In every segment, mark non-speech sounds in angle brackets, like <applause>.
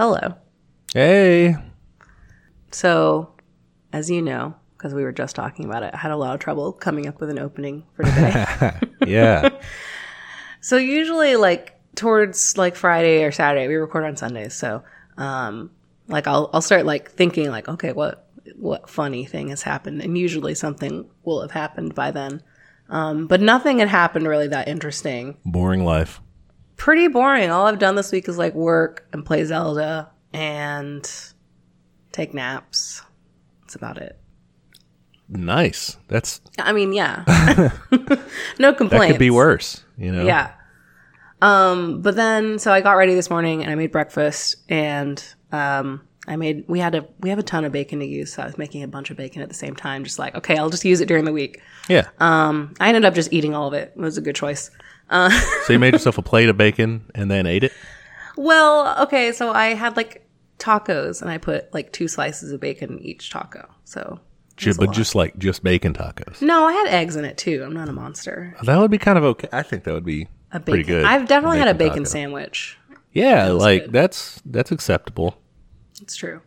Hello. Hey. So, as you know, because we were just talking about it, I had a lot of trouble coming up with an opening for today. <laughs> Yeah. <laughs> so usually, like towards like Friday or Saturday, we record on Sundays. So, um, like I'll I'll start like thinking like, okay, what what funny thing has happened, and usually something will have happened by then. Um, but nothing had happened really that interesting. Boring life. Pretty boring. All I've done this week is like work and play Zelda and take naps. That's about it. Nice. That's I mean, yeah. <laughs> no complaints. that could be worse, you know. Yeah. Um, but then so I got ready this morning and I made breakfast and um I made we had a we have a ton of bacon to use, so I was making a bunch of bacon at the same time, just like, okay, I'll just use it during the week. Yeah. Um I ended up just eating all of it. It was a good choice. Uh <laughs> so you made yourself a plate of bacon and then ate it? well, okay, so I had like tacos and I put like two slices of bacon in each taco. So Ju- but lot. just like just bacon tacos. No, I had eggs in it too. I'm not a monster. That would be kind of okay. I think that would be A bacon. pretty good. I've definitely had a bacon taco. sandwich. Yeah, like good. that's that's acceptable. It's true.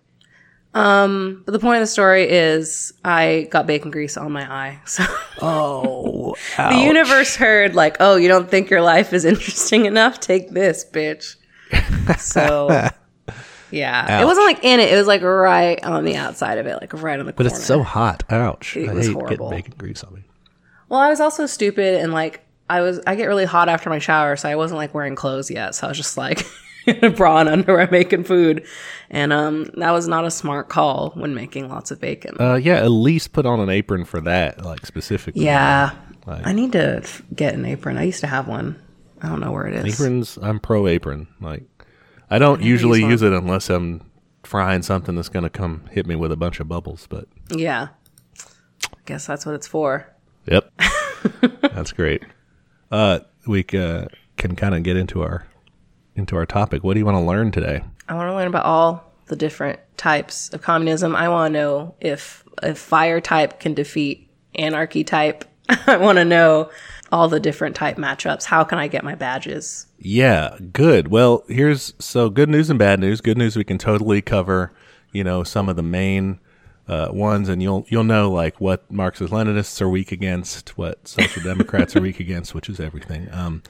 Um, but the point of the story is I got bacon grease on my eye. <laughs> So Oh, the universe heard like, "Oh, you don't think your life is <laughs> interesting enough? Take this, bitch." So <laughs> yeah, it wasn't like in it. It was like right on the outside of it, like right on the But corner. it's so hot. Ouch. It I was hate horrible. getting bacon grease on me. Well, I was also stupid and like I was I get really hot after my shower, so I wasn't like wearing clothes yet. So I was just like in <laughs> a bra and underwear <laughs> making food. And um that was not a smart call when making lots of bacon. Uh, yeah, at least put on an apron for that, like specifically. yeah. Like- I need to get an apron. I used to have one. I don't know where it is. Aprons, I'm pro apron. Like, I don't usually use use it unless I'm frying something that's going to come hit me with a bunch of bubbles. But Yeah. I guess that's what it's for. yep, <laughs> that's great. Uh, we uh, can kind of get into our into our topic. What do you want to learn today? I want to learn about all the different types of communism. I want to know if if fire type can defeat anarchy type. <laughs> I want to know all the different type matchups. How can I get my badges? Yeah, good. Well, here's so good news and bad news. Good news, we can totally cover, you know, some of the main uh, ones, and you'll you'll know like what Marxist Leninists are weak against, what Social Democrats are weak <laughs> against, which is everything. Um,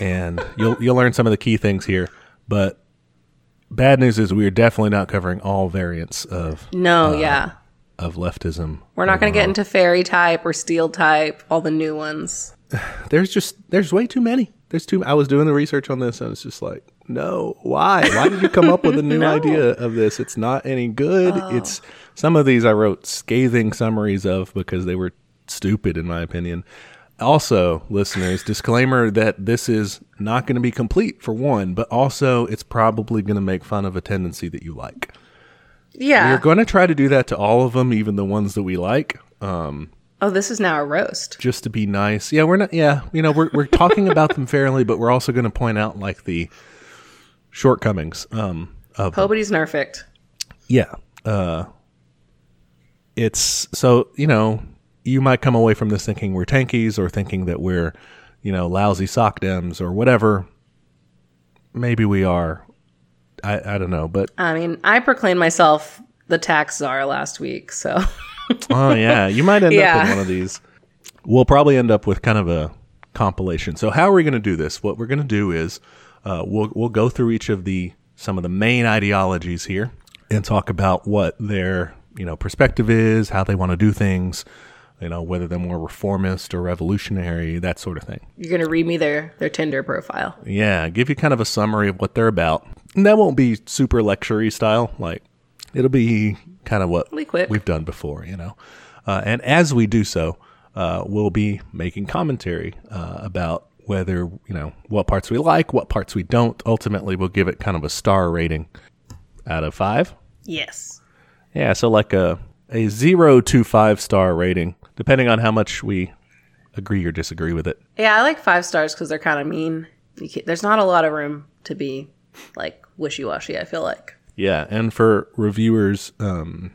and you'll you'll learn some of the key things here. But bad news is we are definitely not covering all variants of No, uh, yeah. of leftism. We're not going to get into fairy type or steel type, all the new ones. <sighs> there's just there's way too many. There's too. I was doing the research on this, and it's just like, no, why? Why did you come up with a <laughs> new idea of this? It's not any good. Oh. It's some of these I wrote scathing summaries of because they were stupid, in my opinion. Also, listeners, disclaimer that this is not going to be complete for one, but also it's probably going to make fun of a tendency that you like. Yeah. We're going to try to do that to all of them, even the ones that we like. Um, oh, this is now a roast. just to be nice. Yeah, we're not. Yeah, you know, we're we're talking about them <laughs> fairly, but we're also going to point out like the shortcomings um, of. Nobody's nerfect. Yeah, uh, it's so you know you might come away from this thinking we're tankies or thinking that we're you know lousy sock dems or whatever. Maybe we are. I I don't know, but I mean, I proclaimed myself the tax czar last week, so <laughs> oh yeah, you might end up Yeah. in one of these. We'll probably end up with kind of a compilation. So how are we going to do this? What we're going to do is uh, we'll we'll go through each of the some of the main ideologies here and talk about what their you know perspective is, how they want to do things, you know whether they're more reformist or revolutionary, that sort of thing. you're going to read me their their Tinder profile. Yeah, give you kind of a summary of what they're about. And that won't be super lecture style. Like it'll be kind of what we've done before, you know. Uh, and as we do so, uh, we'll be making commentary uh, about whether you know what parts we like, what parts we don't. Ultimately, we'll give it kind of a star rating out of five. Yes. Yeah, so like a a zero to five star rating, depending on how much we agree or disagree with it. Yeah, I like five stars because they're kind of mean. There's not a lot of room to be like wishy washy. I feel like. Yeah, and for reviewers um,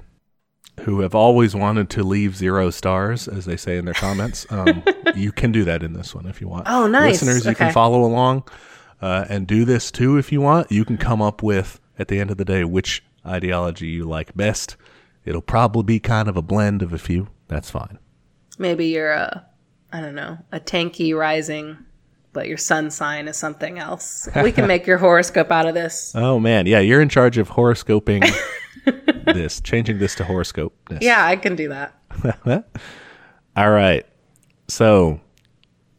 who have always wanted to leave zero stars, as they say in their comments, um, <laughs> you can do that in this one if you want. Oh, nice. Listeners, you can follow along uh, and do this too if you want. You can come up with at the end of the day which ideology you like best. It'll probably be kind of a blend of a few. That's fine. Maybe you're a, I don't know, a tankie rising, but your sun sign is something else. We can make your horoscope out of this. <laughs> Oh man, yeah, you're in charge of horoscoping <laughs> this, changing this to horoscope. Yeah, I can do that. <laughs> All right. So,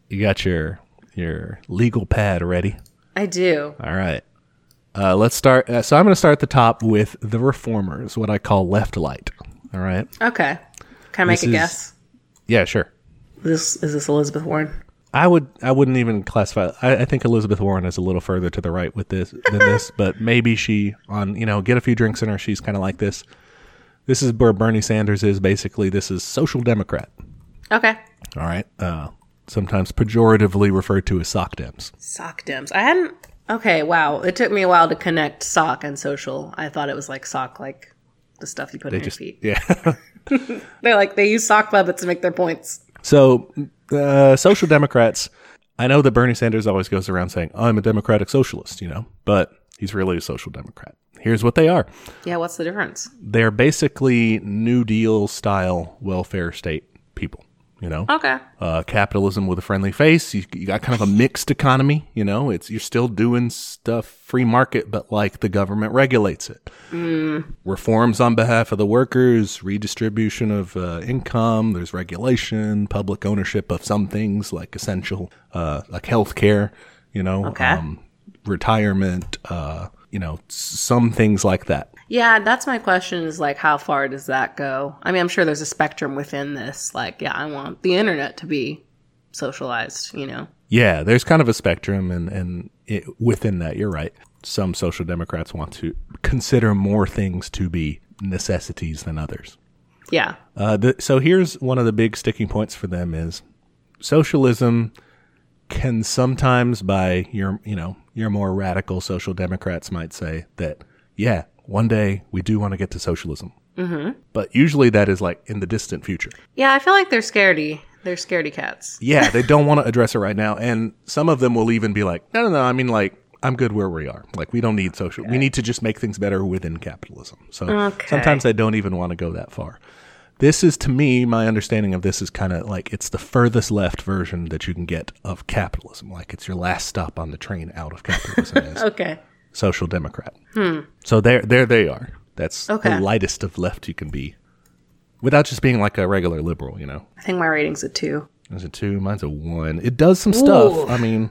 you got your your legal pad ready? I do. All right. Uh, let's start. Uh, so I'm going to start at the top with the reformers, what I call left light. All right. Okay. Can I make This a is- guess? Yeah, sure. This is this Elizabeth Warren. I would. I wouldn't even classify. I, I think Elizabeth Warren is a little further to the right with this than this, but maybe she on you know get a few drinks in her. She's kind of like this. This is where Bernie Sanders is. Basically, this is social democrat. Okay. All right. Uh, sometimes pejoratively referred to as sock dems. Sock dems. I hadn't. Okay. Wow. It took me a while to connect sock and social. I thought it was like sock, like the stuff you put in your feet. yeah. <laughs> <laughs> They're like they use sock puppets to make their points. So, uh, social democrats, I know that Bernie Sanders always goes around saying, I'm a democratic socialist, you know, but he's really a social democrat. Here's what they are Yeah. What's the difference? they're basically New Deal style welfare state people, you know? Okay. Uh, capitalism with a friendly face. You, you got kind of a mixed economy, you know? It's You're still doing stuff free market, but like the government regulates it. reforms on behalf of the workers, redistribution of uh, income. There's regulation, public ownership of some things like essential, uh, like healthcare. You know, Okay. retirement. Uh, you know, some things like that. Yeah, that's my question is like how far does that go? I mean, I'm sure there's a spectrum within this. Like, yeah, I want the internet to be socialized, you know. Yeah, there's kind of a spectrum, and and it, within that, you're right. Some social democrats want to consider more things to be necessities than others. Yeah. Uh, the, so here's one of the big sticking points for them is socialism can sometimes by your you know your more radical social democrats might say that yeah one day we do want to get to socialism mm-hmm. but usually that is like in the distant future Yeah, I feel like they're scaredy. They're scaredy cats. yeah they don't <laughs> want to address it right now and some of them will even be like no no no i mean like i'm good where we are like we don't need social we need to just make things better within capitalism so Okay. sometimes they don't even want to go that far this is to me my understanding of this is kind of like it's the furthest left version that you can get of capitalism like it's your last stop on the train out of capitalism <laughs> Okay. Social democrat hmm. so there there they are that's Okay. the lightest of left you can be without just being like a regular liberal you know I think my rating's a two. is a two? Mine's a one. It does some stuff. I mean,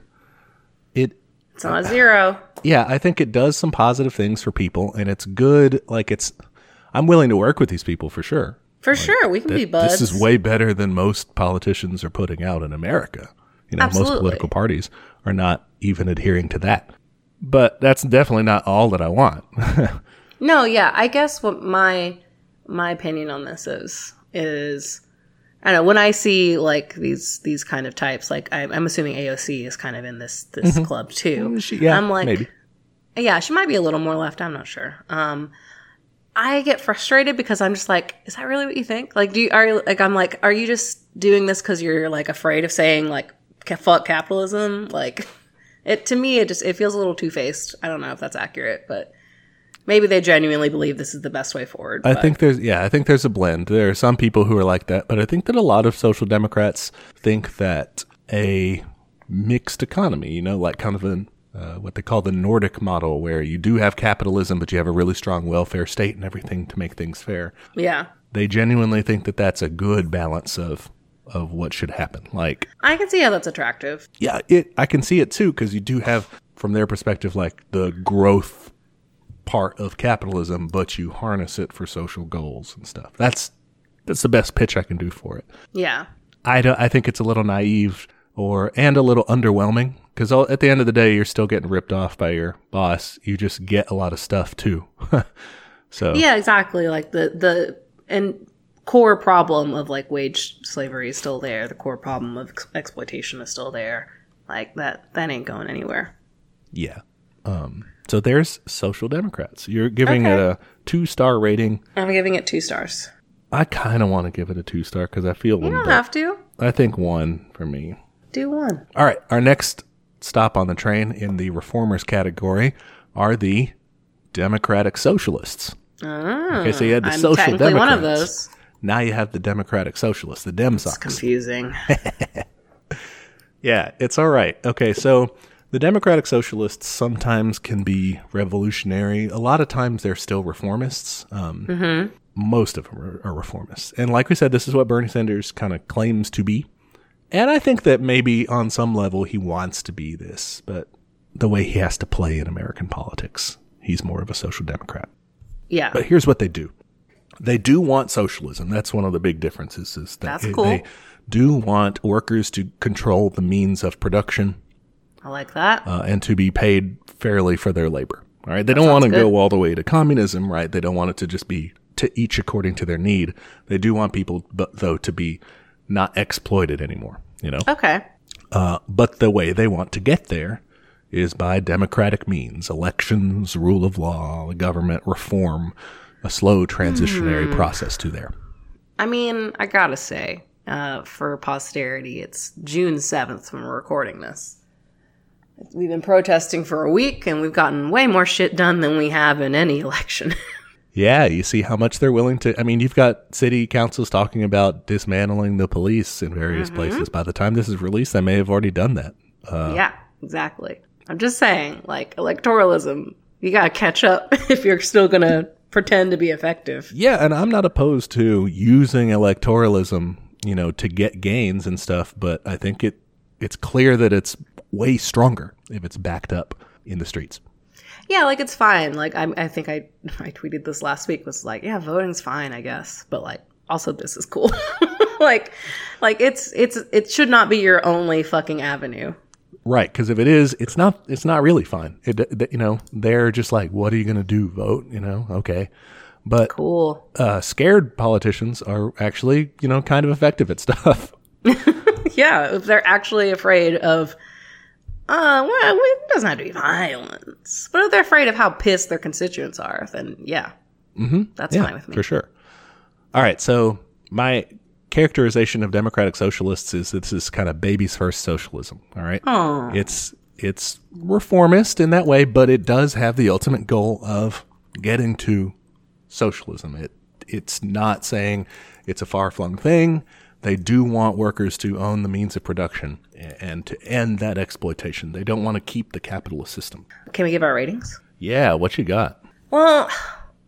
it. It's not a zero. Yeah, I think it does some positive things for people, and it's good. Like it's, I'm willing to work with these people for sure. For sure. We can be buds. This is way better than most politicians are putting out in America. You know, most political parties are not even adhering to that. But that's definitely not all that I want. <laughs> No, yeah. I guess what my my opinion on this is is I don't know when I see like these these kind of types, like I'm, I'm assuming AOC is kind of in this this club too. She- yeah, I'm like, maybe. yeah, she might be a little more left. I'm not sure. Um, I get frustrated because I'm just like, is that really what you think? Like, do you are like I'm like, are you just doing this because you're like afraid of saying like fuck capitalism? Like, <laughs> it to me it just it feels a little two faced. I don't know if that's accurate, but maybe they genuinely believe this is the best way forward. I but- think there's yeah, I think there's a blend. There are some people who are like that, but I think that a lot of social democrats think that a mixed economy, you know, like kind of an uh, what they call the Nordic model, where you do have capitalism, but you have a really strong welfare state and everything to make things fair. yeah, They genuinely think that that's a good balance of of what should happen. Like, I can see how that's attractive. yeah, it I can see it too because you do have from their perspective like the growth part of capitalism, but you harness it for social goals and stuff. That's that's the best pitch I can do for it. Yeah, I don't, I think it's a little naive or and a little underwhelming because at the end of the day, you're still getting ripped off by your boss. You just get a lot of stuff too. <laughs> so yeah, exactly. Like the the and core problem of like wage slavery is still there. The core problem of ex- exploitation is still there. Like that that ain't going anywhere. yeah. Um, so there's social democrats. You're giving it a two star rating. I'm giving it two stars. I kind of want to give it a two star because I feel You don't have to I think one for me. do one. All right, our next stop on the train in the reformers category are the Democratic Socialists. Ah, Okay, so you had the I'm Social technically one of those. Now you have the Democratic Socialists, the Dem It's socks. confusing. <laughs> Yeah, it's all right. Okay, so the Democratic Socialists sometimes can be revolutionary. A lot of times they're still reformists. Um, Most of them are reformists. And like we said, this is what Bernie Sanders kind of claims to be. And I think that maybe on some level he wants to be this, but the way he has to play in American politics, he's more of a social democrat. Yeah. But here's what they do. They do want socialism. That's one of the big differences is that That's they, cool. they do want workers to control the means of production I like that. uh, and to be paid fairly for their labor. All right. They don't want to go all the way to communism, right? They don't want it to just be to each according to their need. They do want people, but though, to be not exploited anymore, you know? okay. Uh, but the way they want to get there is by democratic means elections, rule of law, government reform, a slow transitionary Hmm. process to there. I mean, I gotta say, uh, for posterity, it's June 7th when we're recording this. We've been protesting for a week and we've gotten way more shit done than we have in any <laughs> election. Yeah, you see how much they're willing to. I mean, you've got city councils talking about dismantling the police in various Mm-hmm. places. By the time this is released, they may have already done that. yeah, exactly. I'm just saying, like, electoralism, you gotta catch up <laughs> if you're still gonna pretend to be effective. Yeah, and I'm not opposed to using electoralism, you know, to get gains and stuff, but I think it it's clear that it's way stronger if it's backed up in the streets. Yeah, like it's fine. Like I, I think I, <laughs> I tweeted this last week. Was like, yeah, voting's fine, I guess, but like, also this is cool. <laughs> like, like it's it's it should not be your only fucking avenue. Right, because if it is, it's not. It's not really fine. It, you know, they're just like, "What are you going to do? Vote?" You know, okay. But Cool. uh, scared politicians are actually, you know, kind of effective at stuff. <laughs> <laughs> Yeah, if they're actually afraid of, uh, well, it doesn't have to be violence, but if they're afraid of how pissed their constituents are, then yeah, mm-hmm. that's fine with me. for sure. All right, so my characterization of democratic socialists is this is kind of baby's first socialism. All right, Oh, it's it's reformist in that way, but it does have the ultimate goal of getting to socialism. It it's not saying it's a far flung thing. They do want workers to own the means of production and to end that exploitation. They don't want to keep the capitalist system. can we give our ratings? Yeah, what you got? Well,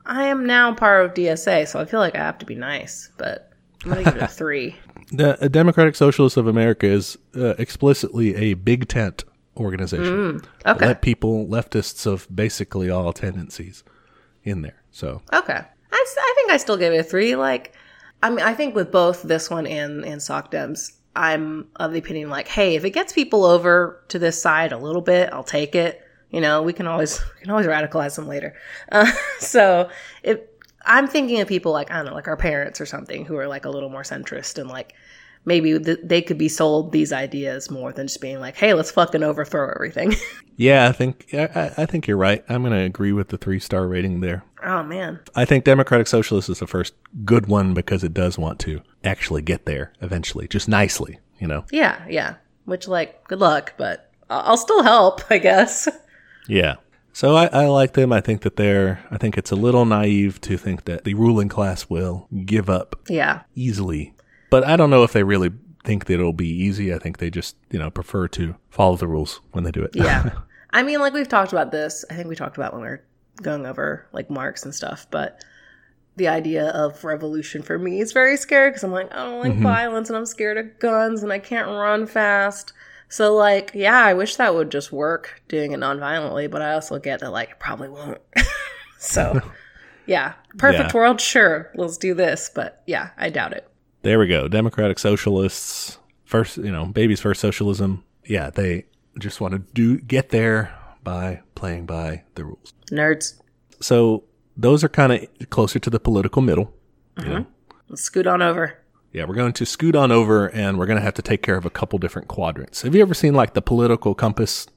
I am now part of DSA, so I feel like I have to be nice, but I'm gonna give it a <laughs> three. The uh, Democratic Socialists of America is uh, explicitly a big tent organization. okay. Let people, leftists of basically all tendencies, in there. So Okay. I think I still give it a three. Like, I mean, I think with both this one and, and Sock Dems, I'm of the opinion like, hey, if it gets people over to this side a little bit, I'll take it. You know, we can always, <laughs> we can always radicalize them later. Uh, <laughs> so if I'm thinking of people like, I don't know, like our parents or something who are like a little more centrist and like, maybe th- they could be sold these ideas more than just being like, hey, let's fucking overthrow everything. <laughs> yeah, I think I, I think you're right. I'm going to agree with the three star rating there. oh man. I think Democratic Socialist is the first good one because it does want to actually get there eventually, just nicely, you know. Yeah, yeah. Which like, good luck, but I'll still help, I guess. <laughs> Yeah. So I, I like them. I think that they're. I think it's a little naive to think that the ruling class will give up Yeah. easily. But I don't know if they really think that it'll be easy. I think they just, you know, prefer to follow the rules when they do it. Yeah. <laughs> I mean, like we've talked about this. I think we talked about when we were going over like Marx and stuff, but the idea of revolution for me is very scary because I'm like, I don't like mm-hmm. violence and I'm scared of guns and I can't run fast. So like, yeah, I wish that would just work doing it non-violently, but I also get that like it probably won't. <laughs> so <laughs> yeah, perfect Yeah. world, sure, let's do this, but yeah, I doubt it. there we go. Democratic Socialists, first, you know, baby's first socialism. Yeah, they just want to do get there by playing by the rules. Nerds, So those are kind of closer to the political middle. You mm-hmm. know, let's scoot on over. Yeah, we're going to scoot on over and we're going to have to take care of a couple different quadrants. Have you ever seen like the political compass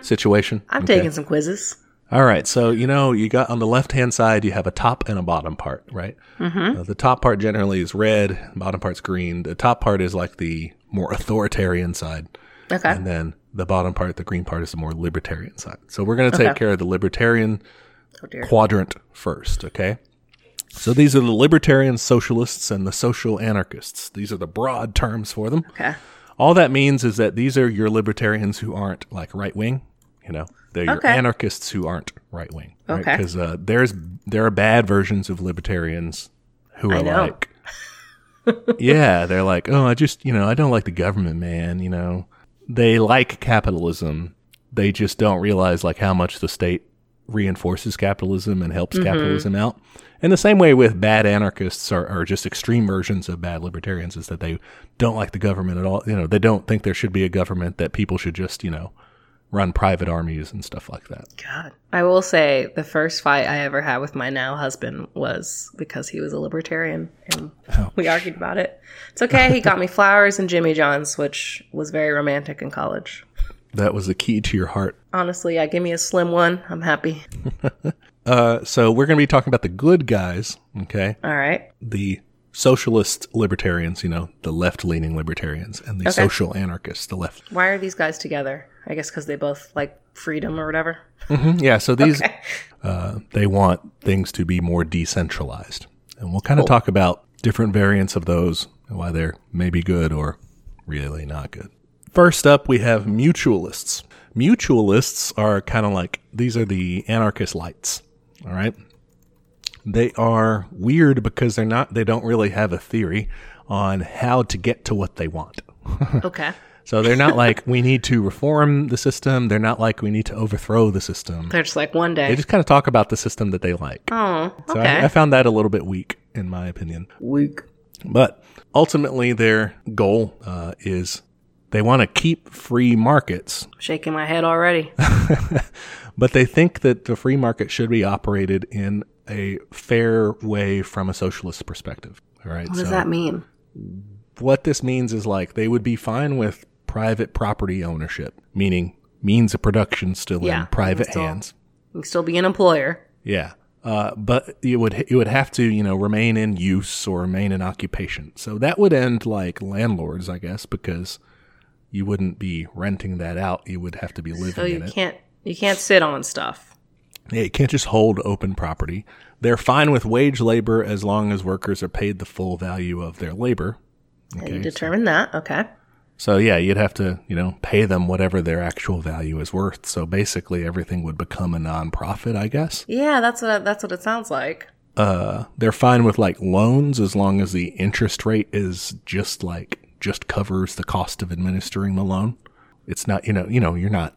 situation? I've Okay. taken some quizzes. All right. So, you know, you got on the left hand side, you have a top and a bottom part, right? Mm-hmm. Uh, the top part generally is red, bottom part's green. The top part is like the more authoritarian side. Okay. And then the bottom part, the green part, is the more libertarian side. So we're going to take Okay. care of the libertarian Oh quadrant first, okay? So these are the libertarian socialists and the social anarchists. These are the broad terms for them. Okay. All that means is that these are your libertarians who aren't like right wing, you know. They're your anarchists who aren't right wing, right? Okay. Because uh, there's there are bad versions of libertarians who I are know. like, yeah, they're like, oh, I just you know I don't like the government, man. You know, they like capitalism. They just don't realize like how much the state reinforces capitalism and helps capitalism out. And the same way with bad anarchists are, are just extreme versions of bad libertarians is that they don't like the government at all. You know, they don't think there should be a government that people should just, you know, run private armies and stuff like that. God. I will say the first fight I ever had with my now husband was because he was a libertarian and oh. we argued about it. It's okay. He got me flowers and Jimmy John's, which was very romantic in college. That was the key to your heart. Honestly, yeah, give me a slim one. I'm happy. <laughs> Uh, so we're going to be talking about the good guys, okay? All right. The socialist libertarians, you know, the left-leaning libertarians, and the Okay. social anarchists, the left. Why are these guys together? I guess because they both like freedom or whatever. Mhm, Yeah, so these Okay. uh, they want things to be more decentralized, and we'll kind of talk about different variants of those and why they're maybe good or really not good. First up, we have mutualists. Mutualists are kind of like these are the anarchist lights. All right, they are weird because they're not. They don't really have a theory on how to get to what they want. <laughs> Okay. So they're not like we need to reform the system. They're not like we need to overthrow the system. They're just like one day. They just kind of talk about the system that they like. Oh, So okay. I, I found that a little bit weak, in my opinion. Weak. But ultimately, their goal uh, is they want to keep free markets, Shaking my head already. <laughs> but they think that the free market should be operated in a fair way from a socialist perspective. All right. What does that mean? what this means is like they would be fine with private property ownership, meaning means of production still Yeah, in private still- hands. You can still be an employer. Yeah. Uh, but it would it would have to you know remain in use or remain in occupation. So that would end like landlords, I guess, because you wouldn't be renting that out. You would have to be living So you in it. can't you can't sit on stuff. Yeah, you can't just hold open property. They're fine with wage labor as long as workers are paid the full value of their labor. And you determine that. Okay. So yeah, you'd have to, you know, pay them whatever their actual value is worth. So basically everything would become a nonprofit, I guess. Yeah, that's what that's what it sounds like. Uh they're fine with like loans as long as the interest rate is just like just covers the cost of administering the loan. It's not, you know, you know, you're not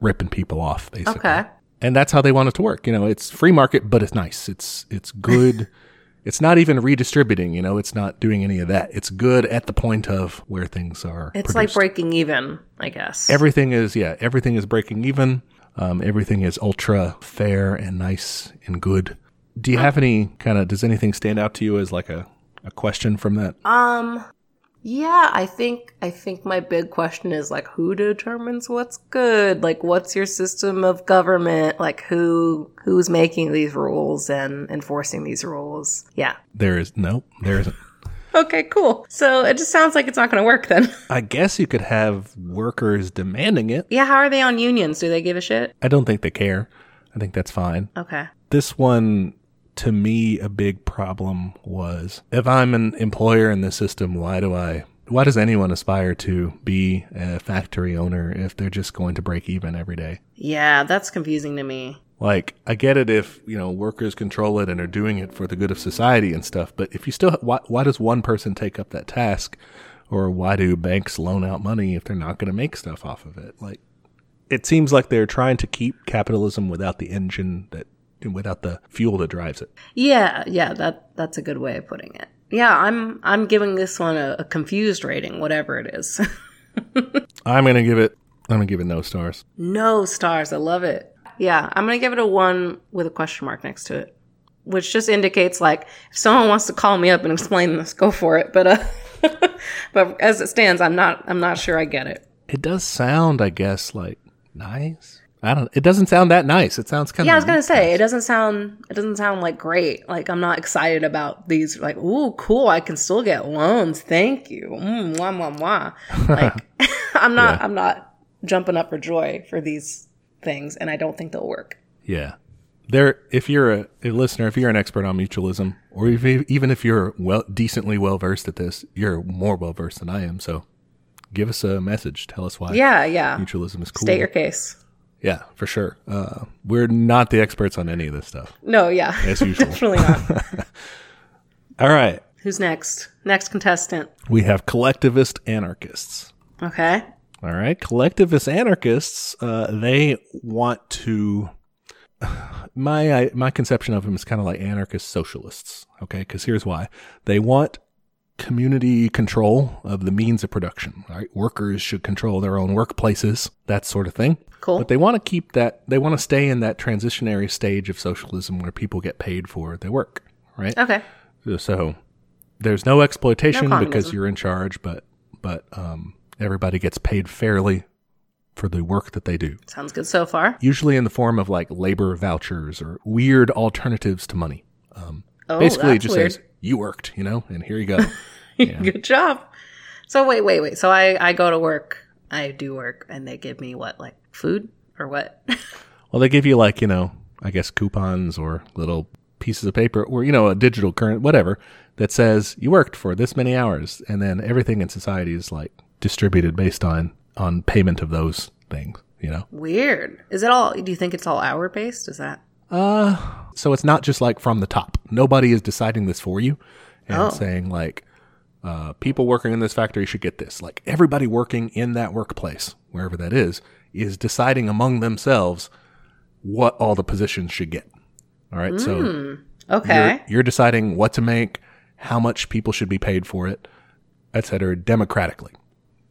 ripping people off basically. Okay. And that's how they want it to work. You know, it's free market, but it's nice. It's it's good. <laughs> it's not even redistributing, you know, it's not doing any of that. It's good at the point of where things are. It's like breaking even, I guess. everything is yeah everything is breaking even um, everything is ultra fair and nice and good do you have any kind of does anything stand out to you as like a, a question from that um yeah, I think I think my big question is like who determines what's good? Like what's your system of government? Like who who's making these rules and enforcing these rules? Yeah. there is no there isn't Okay, cool. So it just sounds like it's not going to work then. <laughs> i guess you could have workers demanding it yeah, how are they on unions? Do they give a shit? i don't think they care i think that's fine Okay. this one to me a big problem was if i'm an employer in the system why do i why does anyone aspire to be a factory owner if they're just going to break even every day Yeah, that's confusing to me. Like, I get it if, you know, workers control it and are doing it for the good of society and stuff, but if you still, why, why does one person take up that task? Or why do banks loan out money if they're not going to make stuff off of it? Like, it seems like they're trying to keep capitalism without the engine that, without the fuel that drives it. Yeah, yeah, that that's a good way of putting it. Yeah, I'm I'm giving this one a, a confused rating, whatever it is. <laughs> I'm going to give it, I'm to give it no stars. no stars. I love it. Yeah, I'm gonna give it a one with a question mark next to it, which just indicates like if someone wants to call me up and explain this, go for it. But uh, <laughs> but as it stands, I'm not I'm not sure I get it. It does sound, I guess, like nice. I don't, it doesn't sound that nice. It sounds kind of Yeah, I was gonna say it doesn't sound it doesn't sound like great. Like I'm not excited about these. Like, ooh, cool! I can still get loans. Thank you. Mm, mwah, mwah, mwah. <laughs> Like <laughs> I'm not Yeah. I'm not jumping up for joy for these things, and I don't think they'll work. Yeah. there if you're a, a listener if you're an expert on mutualism or if, even if you're well decently well versed at this you're more well versed than i am so give us a message tell us why Yeah, yeah. mutualism is cool State your case. Yeah for sure uh, we're not the experts on any of this stuff No, yeah. as <laughs> usual Definitely not. <laughs> all right Who's next? Next contestant. we have collectivist anarchists Okay. all right collectivist anarchists uh, they want to <sighs> my I, my conception of them is kind of like anarchist socialists okay because here's why they want community control of the means of production right workers should control their own workplaces that sort of thing Cool. but they want to keep that they want to stay in that transitionary stage of socialism where people get paid for their work right Okay. so there's no exploitation No because you're in charge but but um, everybody gets paid fairly for the work that they do Sounds good so far. usually in the form of like labor vouchers or weird alternatives to money Oh, basically it just weird. says you worked you know and here you go <laughs> Good job. So wait, wait, wait. So I I go to work. I do work, and they give me what, like food or what? <laughs> well they give you like you know i guess coupons or little pieces of paper or you know a digital current whatever that says you worked for this many hours and then everything in society is like distributed based on on payment of those things you know Weird. Is it all? Do you think it's all hour based? Is that? Uh, so it's not just like from the top. Nobody is deciding this for you and Oh. saying like, uh, people working in this factory should get this. Like everybody working in that workplace, wherever that is, is deciding among themselves what all the positions should get. All right. So Okay. you're, you're deciding what to make, how much people should be paid for it, et cetera, democratically.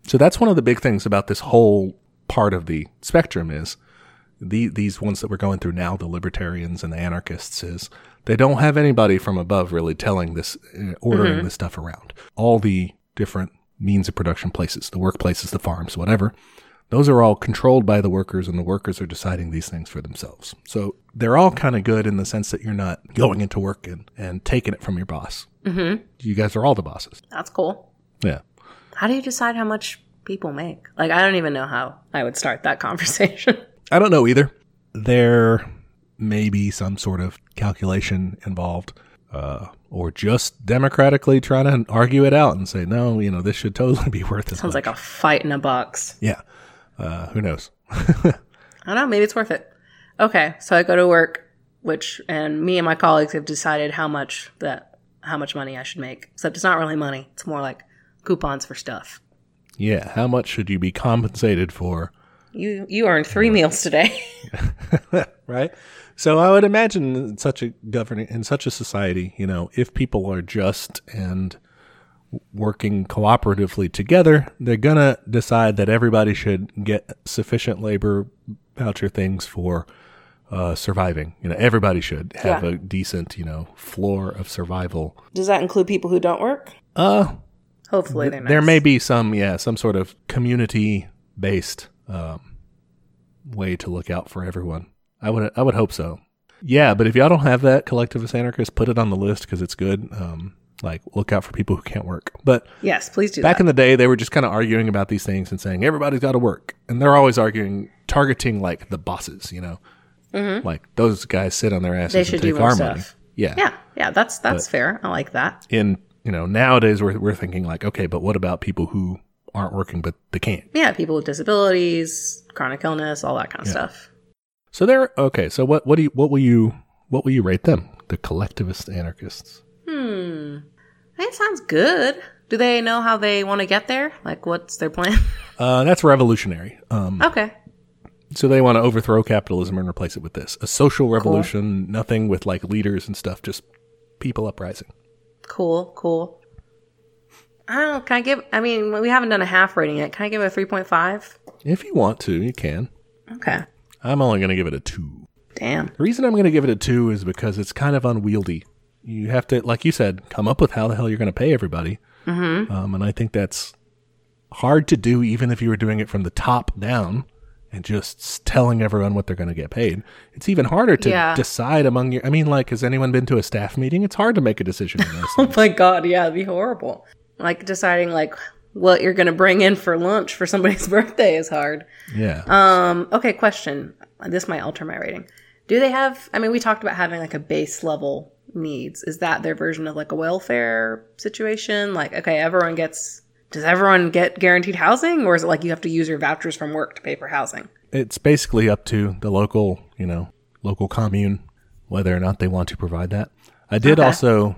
So that's one of the big things about this whole part of the spectrum is the, these ones that we're going through now, the libertarians and the anarchists, is they don't have anybody from above really telling this, uh, ordering this stuff around. All the different means of production places, the workplaces, the farms, whatever, those are all controlled by the workers and the workers are deciding these things for themselves. So they're all kind of good in the sense that you're not going into work and, and taking it from your boss. Mm-hmm. You guys are all the bosses. That's cool. Yeah. How do you decide how much people make? Like, I don't even know how I would start that <laughs> conversation. I don't know either. There may be some sort of calculation involved, uh, or just democratically trying to argue it out and say, no, you know, this should totally <laughs> be worth it. Sounds like a fight in a box. yeah. Uh, who knows? <laughs> I don't know. Maybe it's worth it. Okay, so I go to work, which and me and my colleagues have decided how much that how much money I should make. Except it's not really money; it's more like coupons for stuff. yeah. How much should you be compensated for? You you earned three meals today. <laughs> <laughs> right? So I would imagine in such a governing in such a society, you know, if people are just and working cooperatively together, they're gonna decide that everybody should get sufficient labor voucher things for uh, surviving. You know, everybody should have Yeah. a decent, you know, floor of survival. Does that include people who don't work? Uh, Hopefully, they're there may be some, yeah, some sort of community based um, way to look out for everyone. I would, I would hope so. Yeah, but if y'all don't have that collectivist anarchist, put it on the list because it's good. Um, like look out for people who can't work. But Yes, please do back that. in the day, they were just kind of arguing about these things and saying everybody's got to work, and they're always arguing, targeting like the bosses. You know, like those guys sit on their asses Mm-hmm. They and should take do our stuff. money. Yeah, yeah, yeah, that's that's fair. I like that. in you know nowadays we're we're thinking like okay, but what about people who aren't working but they can't? Yeah, people with disabilities, chronic illness, all that kind of stuff. So they're okay. So what what do you what will you what will you rate them? The collectivist anarchists. Hmm. That sounds good. Do they know how they want to get there? Like, what's their plan? <laughs> Uh, that's revolutionary. Um, okay. so they want to overthrow capitalism and replace it with this a social revolution. Nothing with like leaders and stuff. Just people uprising. Cool, cool. I don't know. Can I give, I mean, we haven't done a half rating yet. Can I give it a 3.5? If you want to, you can. Okay. I'm only going to give it a two. Damn. The reason I'm going to give it a two is because it's kind of unwieldy. You have to, like you said, come up with how the hell you're going to pay everybody. Mm-hmm. Um, and I think that's hard to do, even if you were doing it from the top down and just telling everyone what they're going to get paid. It's even harder to Yeah. decide among your. I mean, like, has anyone been to a staff meeting? It's hard to make a decision <laughs> Oh my God. Yeah, it'd be horrible. Like deciding, like, what you're going to bring in for lunch for somebody's <laughs> birthday is hard. Yeah. Um, okay, question. This might alter my rating. Do they have? I mean, we talked about having like a base level needs. Is that their version of like a welfare situation? Like, okay, everyone gets. Does everyone get guaranteed housing, or is it like you have to use your vouchers from work to pay for housing? It's basically up to the local, you know, local commune whether or not they want to provide that. I did Okay. also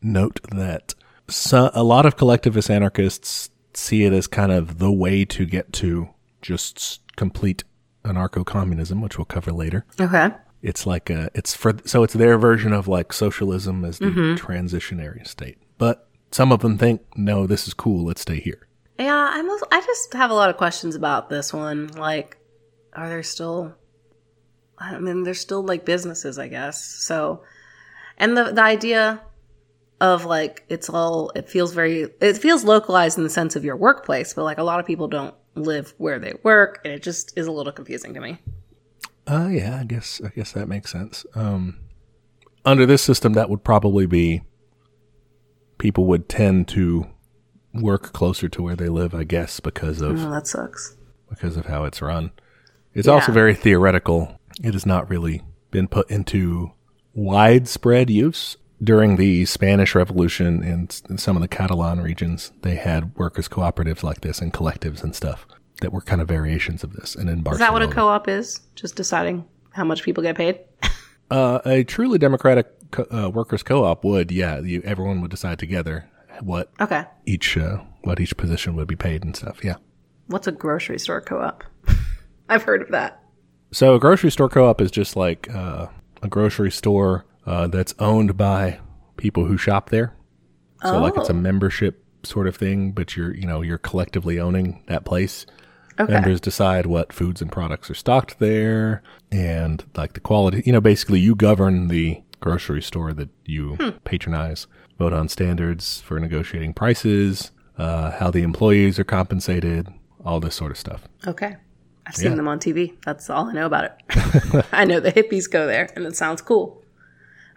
note that so, a lot of collectivist anarchists see it as kind of the way to get to just complete anarcho communism, which we'll cover later. Okay. It's like a, it's for, so it's their version of like socialism as the mm-hmm. transitionary state. But some of them think, no, this is cool. Let's stay here. Yeah, I'm. also- I just have a lot of questions about this one. Like, are there still? I mean, there's still like businesses, I guess. So, and the the idea of like it's all it feels very it feels localized in the sense of your workplace, but like a lot of people don't live where they work, and it just is a little confusing to me. Uh, yeah, I guess, I guess that makes sense. Um, under this system, that would probably be people would tend to work closer to where they live, I guess, because of Oh, that sucks. because of how it's run. It's also very theoretical. It has not really been put into widespread use. During the Spanish Revolution in, s- some of the Catalan regions, they had workers' cooperatives like this and collectives and stuff that were kind of variations of this. And in Barcelona, Is that what a co-op is? Just deciding how much people get paid? <laughs> Uh, a truly democratic co- uh, workers co-op would, yeah, you, everyone would decide together what Okay. each uh, what each position would be paid and stuff. Yeah. What's a grocery store co-op? <laughs> I've heard of that. So a grocery store co-op is just like uh, a grocery store uh, that's owned by people who shop there. So like it's a Oh. membership sort of thing, but you're you know you're collectively owning that place. Okay. Members decide what foods and products are stocked there, and like the quality. You know, basically you govern the grocery store that you Hmm. patronize. Vote on standards for negotiating prices, uh, how the employees are compensated, all this sort of stuff. Okay. I've seen Yeah. them on TV. That's all I know about it. <laughs> <laughs> I know the hippies go there and it sounds cool.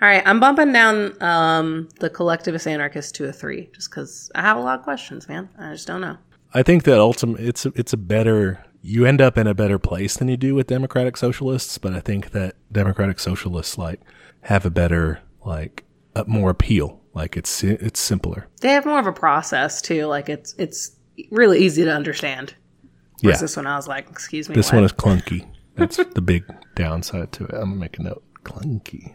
All right. I'm bumping down um, the collectivist anarchist to a three just because I have a lot of questions, man. I just don't know. I think that ultimately it's a, it's a better you end up in a better place than you do with democratic socialists, but I think that democratic socialists like have a better like uh, more appeal. Like it's it's simpler. They have more of a process too. Like it's it's really easy to understand. Whereas Yeah. this one, I was like, excuse me. This what? one is clunky. That's the big downside to it. I'm gonna make a note. Clunky.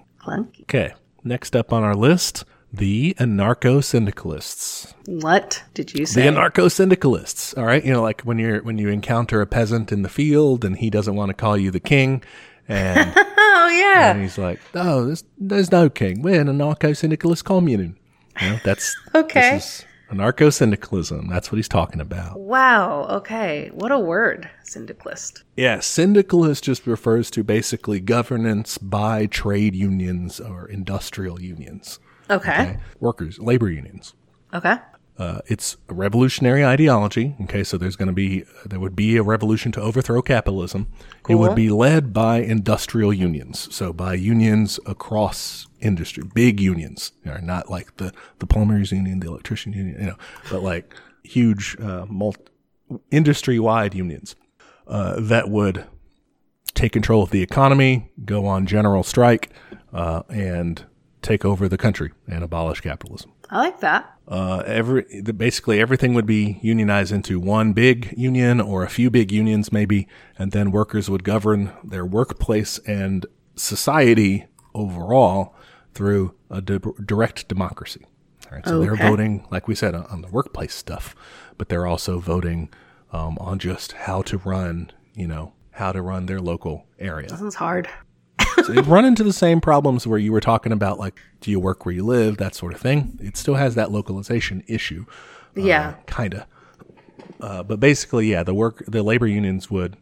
Okay. Next up on our list, the anarcho syndicalists. What did you say? The anarcho syndicalists. All right, you know, like when you're when you encounter a peasant in the field and he doesn't want to call you the king, and <laughs> oh yeah. And he's like, oh, there's, there's no king. We're an anarcho-syndicalist commune." You know, that's Okay. This is anarcho-syndicalism. That's what he's talking about. Wow. Okay. What a word, syndicalist. Yeah, syndicalist just refers to basically governance by trade unions or industrial unions, Okay. okay? workers, labor unions. Okay. Uh, it's a revolutionary ideology. Okay, so there's going to be there would be a revolution to overthrow capitalism. It would be led by industrial unions, so by unions across industry, big unions, you know, not like the the plumbers union, the electrician union, you know, but like huge uh, multi- industry wide unions uh, that would take control of the economy, go on general strike, uh, and take over the country and abolish capitalism I like that. Uh, every the, basically everything would be unionized into one big union or a few big unions maybe, and then workers would govern their workplace and society overall through a di- direct democracy. All right, so they're voting, like we said, on, on the workplace stuff, but they're also voting um, on just how to run, you know, how to run their local area. This is hard. So run into the same problems where you were talking about, like, do you work where you live, that sort of thing. It still has that localization issue, Yeah. kind of. Uh, but basically, yeah, the work, the labor unions would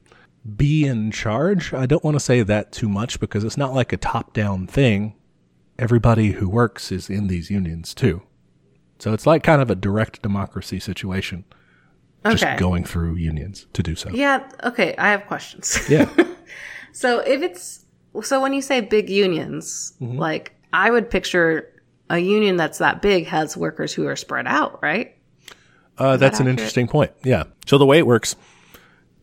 be in charge. I don't want to say that too much because it's not like a top-down thing. Everybody who works is in these unions too, so it's like kind of a direct democracy situation, just going through unions to do so. Yeah. Okay. I have questions. Yeah. <laughs> so if it's so when you say big unions, Mm-hmm. like I would picture a union that's that big has workers who are spread out, right? Uh, that's an accurate? interesting point. Yeah. So the way it works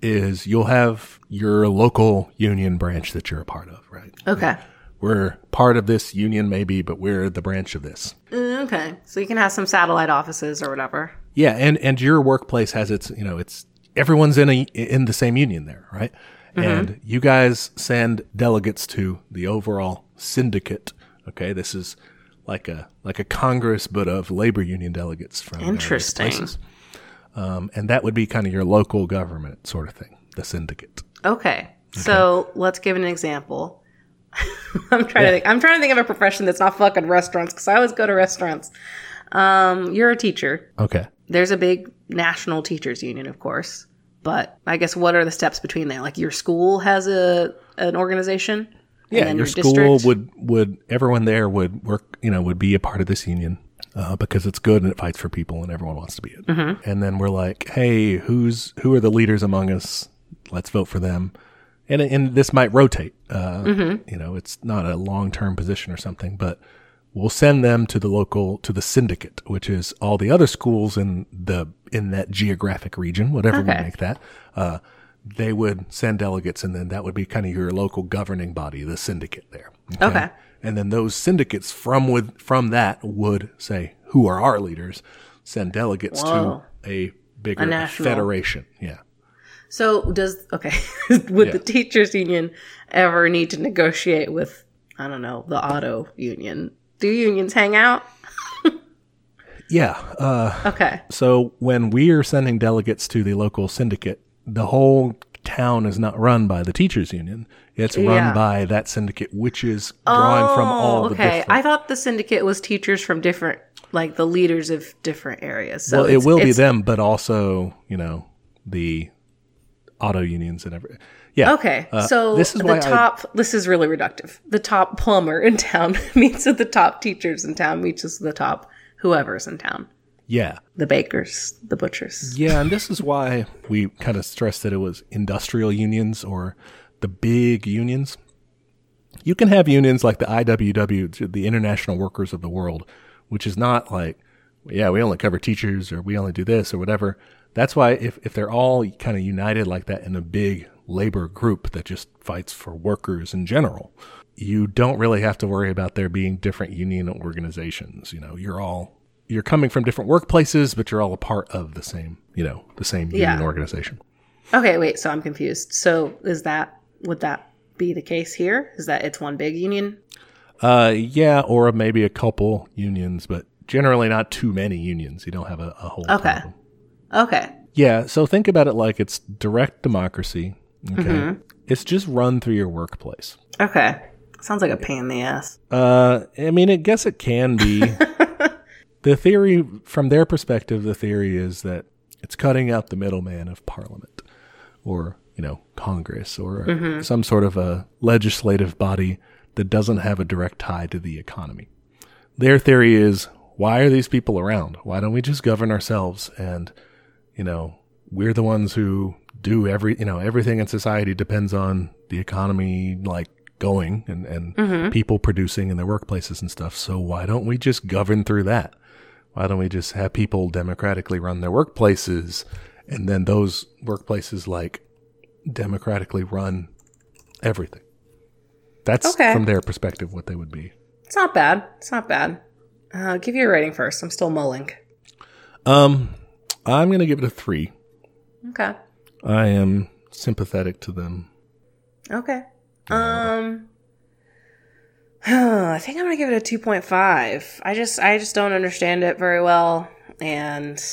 is you'll have your local union branch that you're a part of, right? Okay. We're part of this union, maybe, but we're the branch of this. Mm, Okay. So you can have some satellite offices or whatever. Yeah, and and your workplace has its, you know, it's everyone's in a in the same union there, right? And you guys send delegates to the overall syndicate. Okay, this is like a like a congress, but of labor union delegates from Interesting. places. Um, and that would be kind of your local government sort of thing, the syndicate. Okay. So let's give an example. <laughs> I'm trying to think. I'm trying to think of a profession that's not fucking restaurants because I always go to restaurants. Um, you're a teacher. Okay. There's a big national teachers union, of course. But I guess what are the steps between there? Like your school has a an organization. Yeah, then your school district? would would everyone there would work, you know, would be a part of this union uh, because it's good and it fights for people and everyone wants to be it. Mm-hmm. And then we're like, hey, who's who are the leaders among us? Let's vote for them. And and this might rotate. Uh, Mm-hmm. You know, it's not a long term position or something, but we'll send them to the local to the syndicate, which is all the other schools in the in that geographic region, whatever we make that. Uh, they would send delegates, and then that would be kind of your local governing body, the syndicate there. Okay. And then those syndicates from with from that would say, "Who are our leaders?" Send delegates Whoa. to a bigger A federation. Yeah. So does okay? <laughs> would Yeah. the teachers union ever need to negotiate with I don't know the auto union? Do unions hang out? Yeah. Uh, Okay. so when we are sending delegates to the local syndicate, the whole town is not run by the teachers union. It's run Yeah. by that syndicate, which is drawing from all the Oh, okay. different. I thought the syndicate was teachers from different, like the leaders of different areas. So well, it will be them, but also you know the auto unions and every. Yeah. Okay, Uh, so this is the why I- top. this is really reductive. The top plumber in town <laughs> meets with the top teachers in town. Meets with the top whoever's in town. Yeah. The bakers, the butchers. Yeah, and this is why we kind of stressed that it was industrial unions or the big unions. You can have unions like the IWW, the International Workers of the World, which is not like, yeah, we only cover teachers or we only do this or whatever. That's why if, if they're all kind of united like that in a big labor group that just fights for workers in general, you don't really have to worry about there being different union organizations. You know, you're all you're coming from different workplaces, but you're all a part of the same, you know, the same union Yeah. organization. Okay, wait. So I'm confused. So is that would that be the case here? Is that it's one big union? Uh, yeah, or maybe a couple unions, but generally not too many unions. You don't have a, a whole. Okay. Okay. Yeah, so think about it like it's direct democracy. Okay, Mm-hmm. it's just run through your workplace. Okay. Sounds like a pain in the ass. Uh, I mean, I guess it can be. <laughs> the theory, from their perspective, the theory is that it's cutting out the middleman of Parliament, or you know, Congress, or some sort of a legislative body that doesn't have a direct tie to the economy. Their theory is, why are these people around? Why don't we just govern ourselves? And you know, we're the ones who do every, you know, everything in society depends on the economy, like going and, and people producing in their workplaces and stuff. So why don't we just govern through that? Why don't we just have people democratically run their workplaces and then those workplaces like democratically run everything? That's Okay. from their perspective what they would be. It's not bad. It's not bad. Uh, I'll give you a rating first. I'm still mulling. Um, I'm going to give it a three. Okay. I am sympathetic to them. Okay. Um <sighs> I think I'm going to give it a 2.5. I just I just don't understand it very well and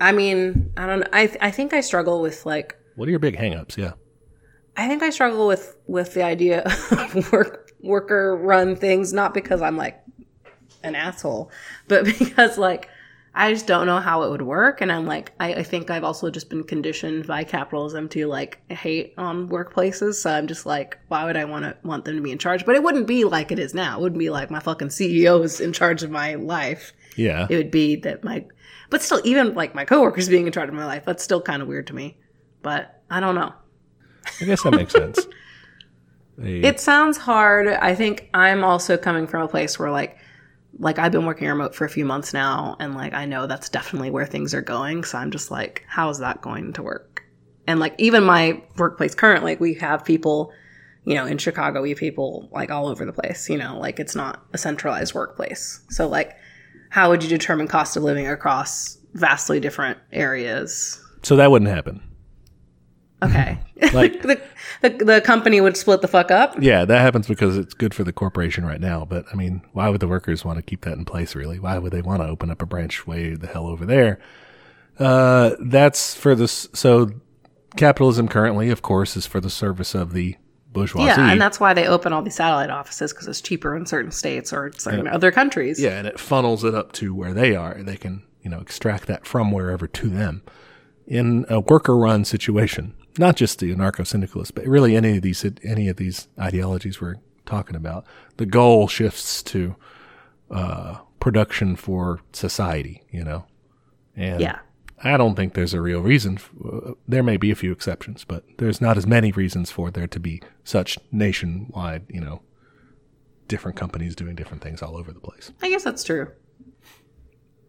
I mean, I don't know. I I think I struggle with like What are your big hangups? Yeah. I think I struggle with with the idea <laughs> of work worker run things not because I'm like an asshole, but <laughs> because like I just don't know how it would work, and I'm like I, I think I've also just been conditioned by capitalism to like hate on workplaces. So I'm just like, why would I want to want them to be in charge? But it wouldn't be like it is now. It wouldn't be like my fucking CEO is in charge of my life. Yeah. It would be that my, but still, even like my coworkers being in charge of my life, that's still kind of weird to me. But I don't know. I guess that makes sense. <laughs> They- It sounds hard. I think I'm also coming from a place where like like I've been working remote for a few months now and like I know that's definitely where things are going, so I'm just like how is that going to work? And like even my workplace currently, we have people, you know, in Chicago, we have people like all over the place, you know, like it's not a centralized workplace. So like how would you determine cost of living across vastly different areas? So that wouldn't happen. Okay. <laughs> Like- the, the the company would split the fuck up. Yeah, that happens because it's good for the corporation right now. But I mean, why would the workers want to keep that in place? Really, why would they want to open up a branch way the hell over there? Uh, that's for the So, capitalism currently, of course, is for the service of the bourgeoisie. Yeah, and that's why they open all these satellite offices because it's cheaper in certain states or certain other countries. Yeah, and it funnels it up to where they are. They can, you know, extract that from wherever to them. In a worker run situation, not just the anarcho syndicalists, but really any of these any of these ideologies we're talking about, the goal shifts to uh, production for society, you know. And Yeah. I don't think there's a real reason. f- uh, there may be a few exceptions, but there's not as many reasons for there to be such nationwide, you know, different companies doing different things all over the place. I guess that's true.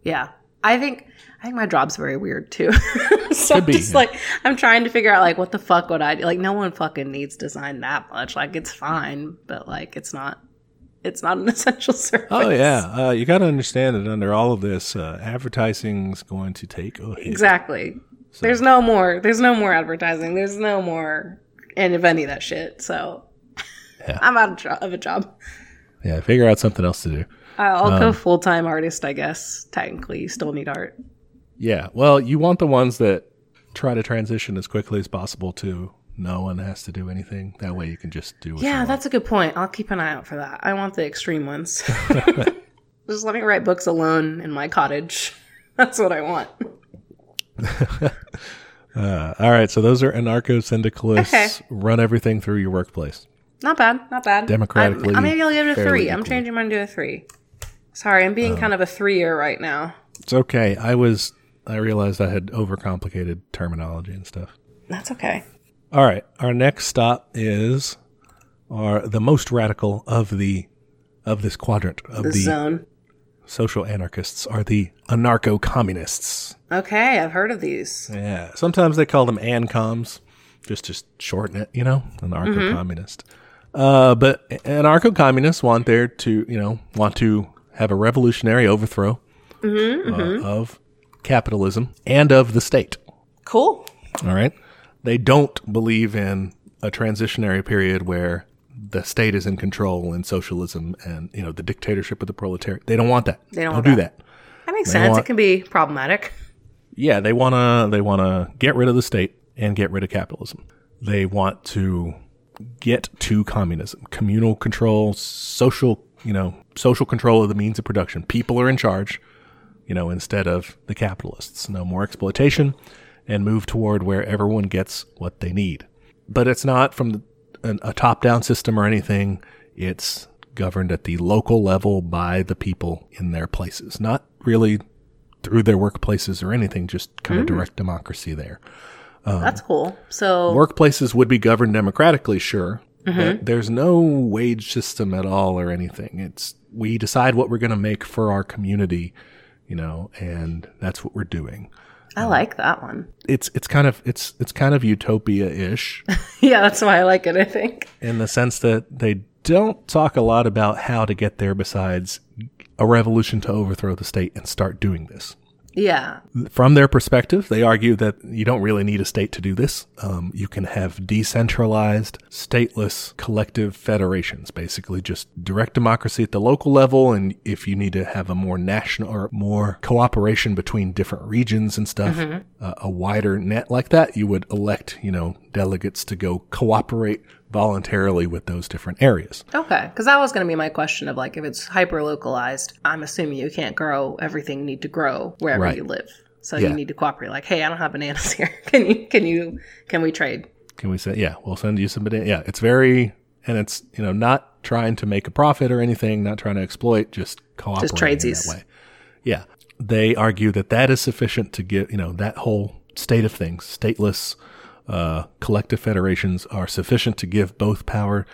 Yeah. I think I think my job's very weird too. <laughs> so Could just like I'm trying to figure out like what the fuck would I do? Like no one fucking needs design that much. Like it's fine, but like it's not it's not an <laughs> essential service. Oh yeah, uh, you got to understand that under all of this, uh, advertising's going to take a hit. Exactly. There's no more there's no more advertising. There's no more and of any of that shit. So Yeah. <laughs> I'm out of, jo- of a job. Yeah, figure out something else to do. I'll Um, go full time artist, I guess. Technically, you still need art. Yeah, well, you want the ones that try to transition as quickly as possible to no one has to do anything. That way, you can just do. Yeah, that's a good point. I'll keep an eye out for that. I want the extreme ones. <laughs> <laughs> Just let me write books alone in my cottage. <laughs> That's what I want. Uh, all right, so those are anarcho syndicalists. Okay. Run everything through your workplace. Not bad, not bad. Democratically, I'm, maybe I'll give it a three. I'm changing mine to a three. Sorry, I'm being kind of a three-year right now. It's okay. I was. I realized I had overcomplicated terminology and stuff. That's okay. All right, our next stop is our the most radical of the of this quadrant of The, the zone. social anarchists are the anarcho communists. Okay, I've heard of these. Yeah, sometimes they call them ancoms, just to shorten it, you know, anarcho communist. Uh, but anarcho communists want there to, you know, want to have a revolutionary overthrow uh, of capitalism and of the state. Cool. All right. They don't believe in a transitionary period where the state is in control and socialism and, you know, the dictatorship of the proletariat. They don't want that. They don't don't do that. that. That makes They sense. want- it can be problematic. Yeah, they want to they want to get rid of the state and get rid of capitalism. They want to get to communism, communal control, social, you know, social control of the means of production. People are in charge, you know, instead of the capitalists. No more exploitation and move toward where everyone gets what they need. But it's not from the, an, a top-down system or anything. It's governed at the local level by the people in their places, not really through their workplaces or anything, just kind of mm. direct democracy there. That's cool. So Workplaces would be governed democratically, sure, but mm-hmm. there's no wage system at all or anything. It's we decide what we're going to make for our community, you know, and that's what we're doing. I um, like that one. It's it's kind of it's it's kind of utopia-ish <laughs> Yeah, that's why I like it. I think. in the sense that they don't talk a lot about how to get there besides a revolution to overthrow the state and start doing this. Yeah. From their perspective, they argue that you don't really need a state to do this. Um, you can have decentralized, stateless, collective federations, basically just direct democracy at the local level. And if you need to have a more national or more cooperation between different regions and stuff, uh, a wider net like that, you would elect, you know, delegates to go cooperate voluntarily with those different areas. Okay, because that was going to be my question of like if it's hyper localized, I'm assuming you can't grow everything you need to grow wherever Right. you live. So Yeah. you need to cooperate. Like, hey, I don't have bananas <laughs> here. Can you? Can you? Can we trade? Can we say, yeah, we'll send you some banana. Yeah, it's very, and it's, you know, not trying to make a profit or anything, not trying to exploit, just cooperating in tradesies. that way. Yeah. They argue that that is sufficient to get, you know, that whole state of things, stateless, uh, collective federations are sufficient to give both power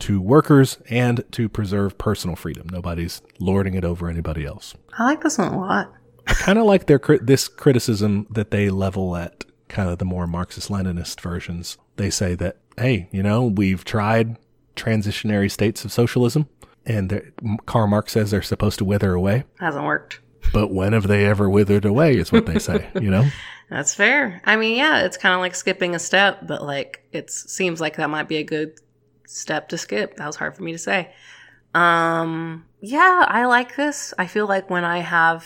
to workers and to preserve personal freedom. Nobody's lording it over anybody else. I like this one a lot. I kind of like their this criticism that they level at kind of the more Marxist Leninist versions, they say that, hey, you know, we've tried transitionary states of socialism, and Karl Marx says they're supposed to wither away. Hasn't worked. But when have they ever withered away, is what they say, you know? <laughs> That's fair. I mean, yeah, it's kind of like skipping a step, but like it seems like that might be a good step to skip. That was hard for me to say. Um, yeah, I like this. I feel like when I have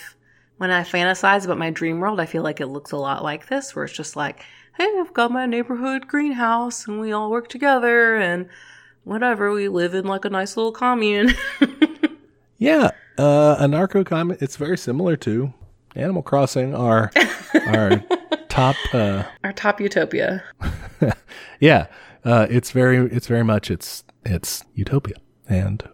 when I fantasize about my dream world, I feel like it looks a lot like this, where it's just like, hey, I've got my neighborhood greenhouse, and we all work together, and whatever, we live in like a nice little commune. <laughs> Yeah, uh, anarcho comment. It's very similar to Animal Crossing. Our <laughs> our top. Uh, <laughs> Our top utopia. <laughs> yeah, uh, it's very it's very much it's it's utopia, and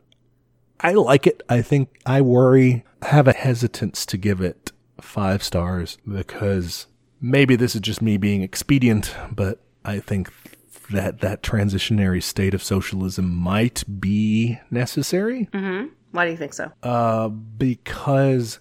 I like it. I think I worry. I have a hesitance to give it five stars because maybe this is just me being expedient, but I think that that transitionary state of socialism might be necessary. Why do you think so? Uh, because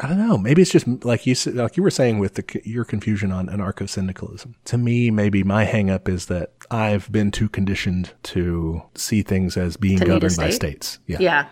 I don't know. Maybe it's just like you like you were saying with the, your confusion on anarcho syndicalism. To me, maybe my hangup is that I've been too conditioned to see things as being To governed by states. Yeah. Yeah.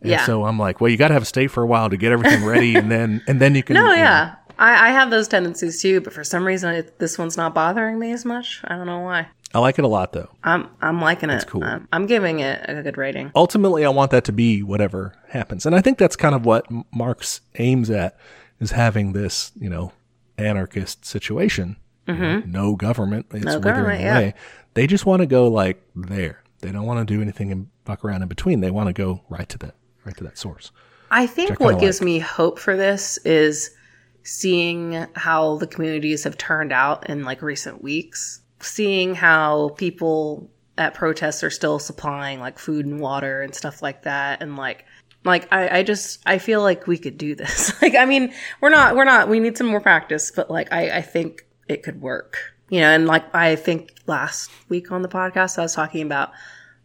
And yeah. so I'm like, well, you got to have a state for a while to get everything ready, and then and then you can. No, you know, yeah. I, I have those tendencies too, but for some reason it, this one's not bothering me as much. I don't know why. I like it a lot though. I'm I'm liking it. That's cool. I'm, I'm giving it a good rating. ultimately, I want that to be whatever happens. And I think that's kind of what Marx aims at is having this, you know, anarchist situation. You know, no government. It's Mm-hmm. government, yeah. away. They just want to go like there. They don't want to do anything and fuck around in between. They want to go right to that, right to that source. I think I what gives me hope for this is seeing how the communities have turned out in like recent weeks, seeing how people at protests are still supplying like food and water and stuff like that, and like like I, I just I feel like we could do this. <laughs> like I mean, we're not we're not we need some more practice, but like I I think it could work. You know, and like I think last week on the podcast I was talking about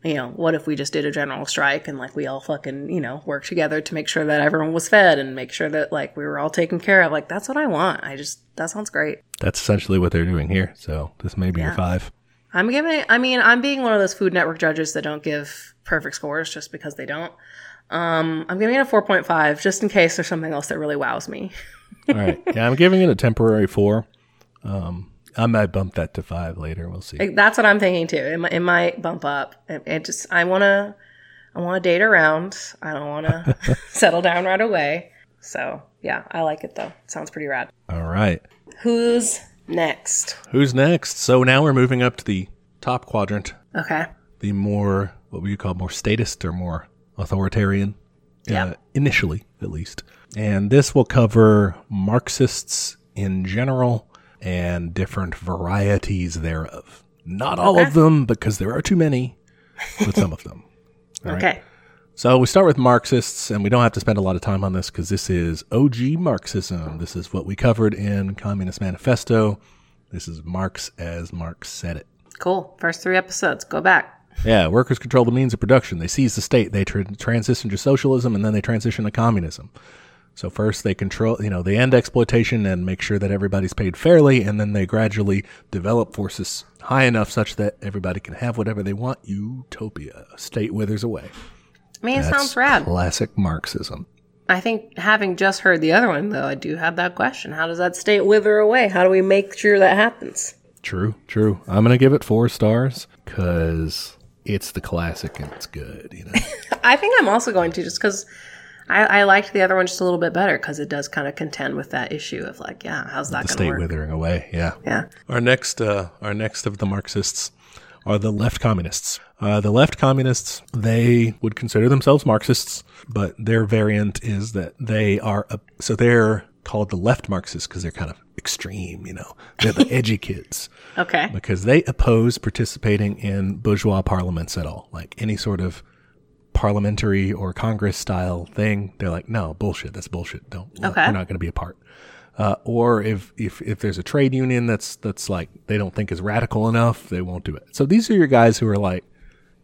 you know, what if we just did a general strike and like we all fucking, you know, work together to make sure that everyone was fed and make sure that like we were all taken care of. Like that's what I want. I just that sounds great. That's essentially what they're doing here. So this may be your five. I'm giving it I mean, I'm being one of those Food Network judges that don't give perfect scores just because they don't. Um, I'm giving it a 4.5 just in case there's something else that really wows me. <laughs> All right. Yeah, I'm giving it a temporary four. Um, I might bump that to five later. We'll see. That's what I'm thinking too. It, mi- it might bump up. It, it just I want to I want to date around. I don't want to <laughs> settle down right away. So, yeah, I like it though. It Sounds pretty rad. All right. Who's next? Who's next? So now we're moving up to the top quadrant, Okay. the more, what would you call more statist or more authoritarian? Yeah. Uh, initially, at least. And this will cover Marxists in general and different varieties thereof. Not all of them, because there are too many, but some of them. <laughs> All right. Okay. So we start with Marxists, and we don't have to spend a lot of time on this because this is OG Marxism. This is what we covered in Communist Manifesto. This is Marx as Marx said it. Cool. First three episodes. Go back. Yeah, workers control the means of production. They seize the state. They tra- transition to socialism, and then they transition to communism. So first they control, you know, they end exploitation and make sure that everybody's paid fairly, and then they gradually develop forces high enough such that everybody can have whatever they want. Utopia. State withers away. I mean, it sounds rad. Classic Marxism. I think having just heard the other one, though, I do have that question. How does that state wither away? How do we make sure that happens? True, true. I'm gonna give it four stars because it's the classic and it's good. You know, <laughs> I think I'm also going to just because I, I liked the other one just a little bit better because it does kind of contend with that issue of like, yeah, how's that the going state to work? withering away. Yeah. Yeah. Our next, uh, our next of the Marxists are the left communists. Uh, the left communists, they would consider themselves Marxists, but their variant is that they are, a, so they're called the left Marxists because they're kind of extreme, you know, they're the <laughs> edgy kids Okay. because they oppose participating in bourgeois parliaments at all, like any sort of parliamentary or Congress style thing. They're like, no, bullshit. That's bullshit. Don't. Okay. We're not going to be a part. Uh, or if, if if there's a trade union that's that's like they don't think is radical enough, they won't do it. So these are your guys who are like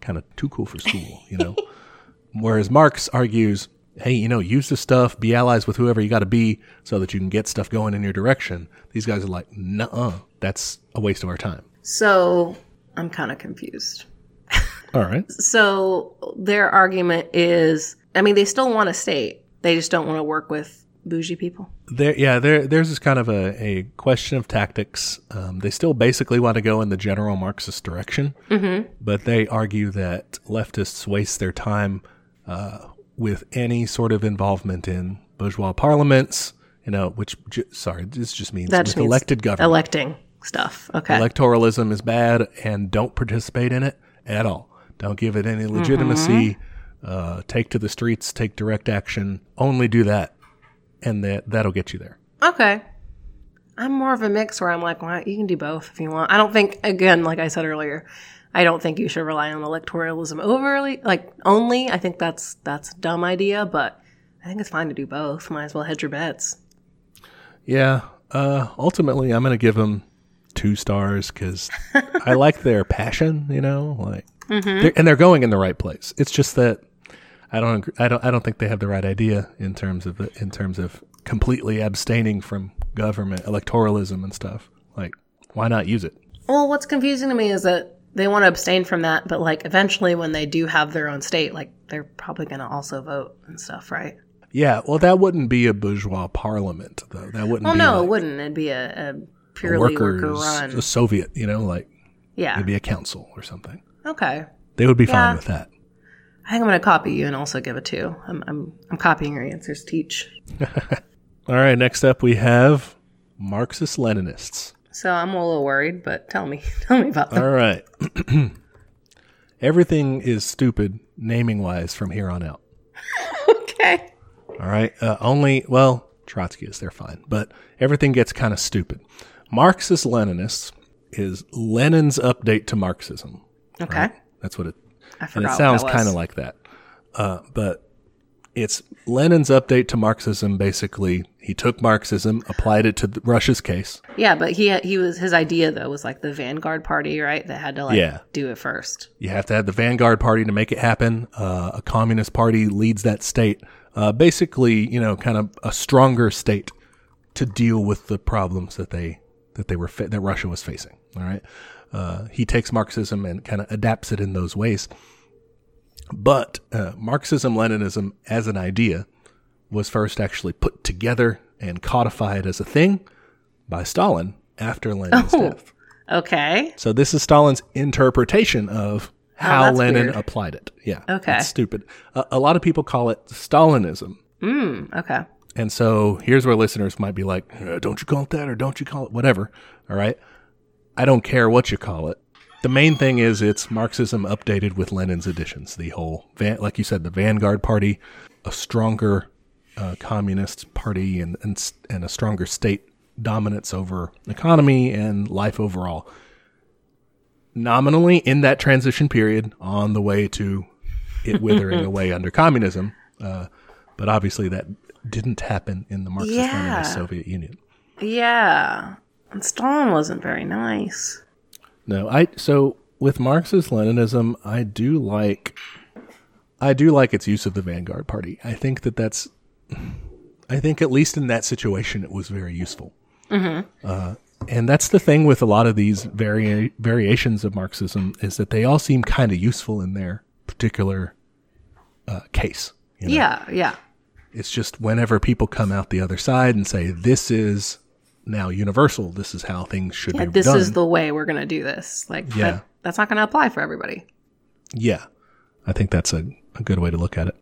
kind of too cool for school, you know. <laughs> Whereas Marx argues hey, you know, use this stuff, be allies with whoever you got to be so that you can get stuff going in your direction. These guys are like, nah, that's a waste of our time. So I'm kind of confused. All right. So their argument is, I mean, they still want a state. They just don't want to work with bougie people. There, yeah, there, there's this kind of a, a question of tactics. Um, they still basically want to go in the general Marxist direction, mm-hmm. but they argue that leftists waste their time uh, with any sort of involvement in bourgeois parliaments. You know, which ju- sorry, this just means That just means elected government. Electing stuff. Okay. Electoralism is bad, and don't participate in it at all. Don't give it any legitimacy. Uh, take to the streets. Take direct action. Only do that, and that that'll get you there. Okay. I'm more of a mix where I'm like, well, you can do both if you want. I don't think, again, like I said earlier, I don't think you should rely on electoralism overly, like only. I think that's that's a dumb idea, but I think it's fine to do both. Might as well hedge your bets. Yeah. Uh, ultimately, I'm going to give them two stars because I like their passion. You know, like, Mm-hmm. they're, and they're going in the right place. It's just that I don't, I don't, I don't think they have the right idea in terms of the, in terms of completely abstaining from government electoralism and stuff. Like, why not use it? Well, what's confusing to me is that they want to abstain from that, but like eventually when they do have their own state, like they're probably going to also vote and stuff, right? Yeah. Well, that wouldn't be a bourgeois parliament, though. That wouldn't. Be Well, no, like it wouldn't. It'd be a, a a purely workers, worker run. a Soviet. You know, like Yeah. it'd be a council or something. Okay. They would be Yeah. fine with that. I think I'm going to copy you and also give a two. I'm, I'm, I'm copying your answers, Teach. <laughs> All right. Next up, we have Marxist Leninists. So I'm a little worried, but tell me, <laughs> tell me about them. All right. <clears throat> Everything is stupid naming wise from here on out. <laughs> okay. All right. Uh, only, well, Trotsky is, they're fine, but everything gets kind of stupid. Marxist Leninists is Lenin's update to Marxism. Okay. That's what it, I and forgot. it what sounds kind of like that. Uh, but it's Lenin's update to Marxism. Basically, he took Marxism, applied it to the, Russia's case. Yeah, but he he was his idea though was like the vanguard party, right? That had to like Yeah. do it first. You have to have the vanguard party to make it happen. Uh, a communist party leads that state. Uh, basically, you know, kind of a stronger state to deal with the problems that they that they were fa- that Russia was facing. All right, uh, he takes Marxism and kind of adapts it in those ways. But uh, Marxism Leninism as an idea was first actually put together and codified as a thing by Stalin after Lenin's Oh. death. Okay. So this is Stalin's interpretation of how Oh, Lenin weird. applied it. Yeah. Okay. It's stupid. A a lot of people call it Stalinism. Mm, okay. And so here's where listeners might be like, "Uh, don't you call it that or don't you call it whatever. All right. I don't care what you call it. The main thing is it's Marxism updated with Lenin's additions. The whole, van, like you said, the Vanguard Party, a stronger uh, communist party, and, and and a stronger state dominance over economy and life overall. Nominally in that transition period, on the way to it withering <laughs> away under communism, uh, but obviously that didn't happen in the Marxist-Leninist Yeah. Soviet Union. Yeah. And Stalin wasn't very nice. No, I so with Marxist Leninism, I do like I do like its use of the Vanguard Party. I think that that's I think at least in that situation it was very useful. Uh, and that's the thing with a lot of these vari- variations of Marxism is that they all seem kind of useful in their particular uh, case. you know? Yeah, yeah. It's just whenever people come out the other side and say this is now universal, this is how things should Yeah, be this done. is the way we're gonna do this. Like Yeah. that, that's not gonna apply for everybody. Yeah, I think that's a, a good way to look at it.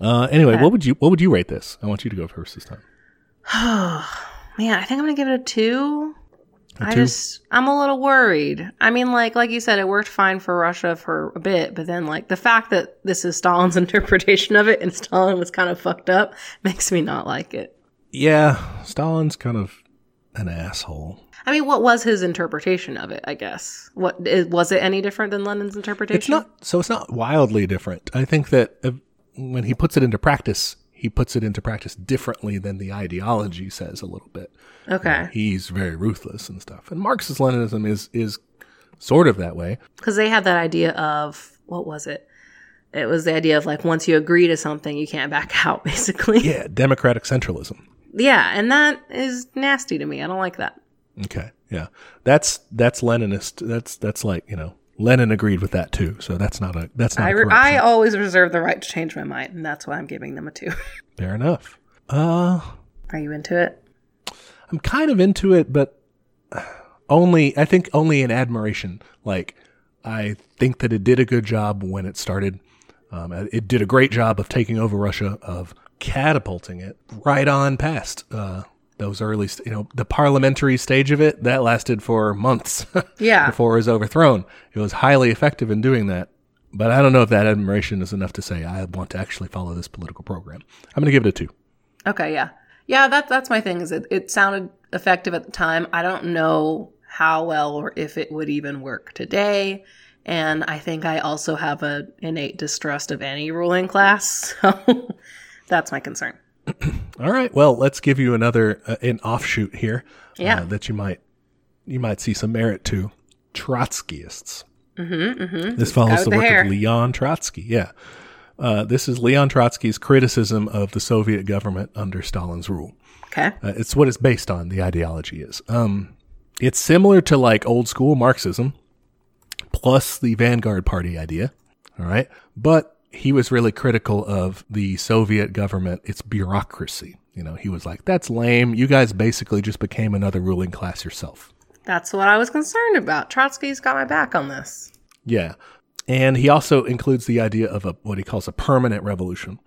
Uh, anyway, what would you what would you rate this? I want you to go first this time. Oh, <sighs> man, I think I'm gonna give it a two. I two? just I'm a little worried. I mean, like like you said, it worked fine for Russia for a bit, but then like the fact that this is Stalin's <laughs> interpretation of it and Stalin was kind of fucked up <laughs> makes me not like it. Yeah, Stalin's kind of an asshole. I mean, what was his interpretation of it? I guess what is, was it any different than Lenin's interpretation? It's not so. It's not wildly different. I think that when he puts it into practice, he puts it into practice differently than the ideology says a little bit. okay He's very ruthless and stuff. And Marxist Leninism is is sort of that way. because they had that idea of what was it? it was the idea of like once you agree to something, you can't back <laughs> out, basically. Yeah, democratic centralism. Yeah, and that is nasty to me. I don't like that. Okay, yeah, that's that's Leninist. That's that's like you know Lenin agreed with that too. So that's not a that's not. I, a re- corruption. I always reserve the right to change my mind, and that's why I'm giving them a two. <laughs> Fair enough. Uh, Are you into it? I'm kind of into it, but only I think only in admiration. Like I think that it did a good job when it started. Um, it did a great job of taking over Russia, of catapulting it right on past uh, those early, st- you know, the parliamentary stage of it. That lasted for months <laughs> Yeah. before it was overthrown. It was highly effective in doing that. But I don't know if that admiration is enough to say I want to actually follow this political program. I'm going to give it a two. Okay, yeah. Yeah, that, that's my thing is it, it sounded effective at the time. I don't know how well or if it would even work today. And I think I also have a innate distrust of any ruling class. <laughs> So that's my concern. <clears throat> All right. Well, let's give you another uh, an offshoot here. Yeah. Uh, that you might you might see some merit to Trotskyists. Mm-hmm, mm-hmm. This follows the the work hair. of Leon Trotsky. Yeah. Uh, this is Leon Trotsky's criticism of the Soviet government under Stalin's rule. Okay. Uh, it's what it's based on. The ideology is. Um, it's similar to like old school Marxism, plus the Vanguard Party idea. All right, but he was really critical of the Soviet government, its bureaucracy. You know, he was like, "That's lame. You guys basically just became another ruling class yourself." That's what I was concerned about. Trotsky's got my back on this. Yeah. And he also includes the idea of a what he calls a permanent revolution,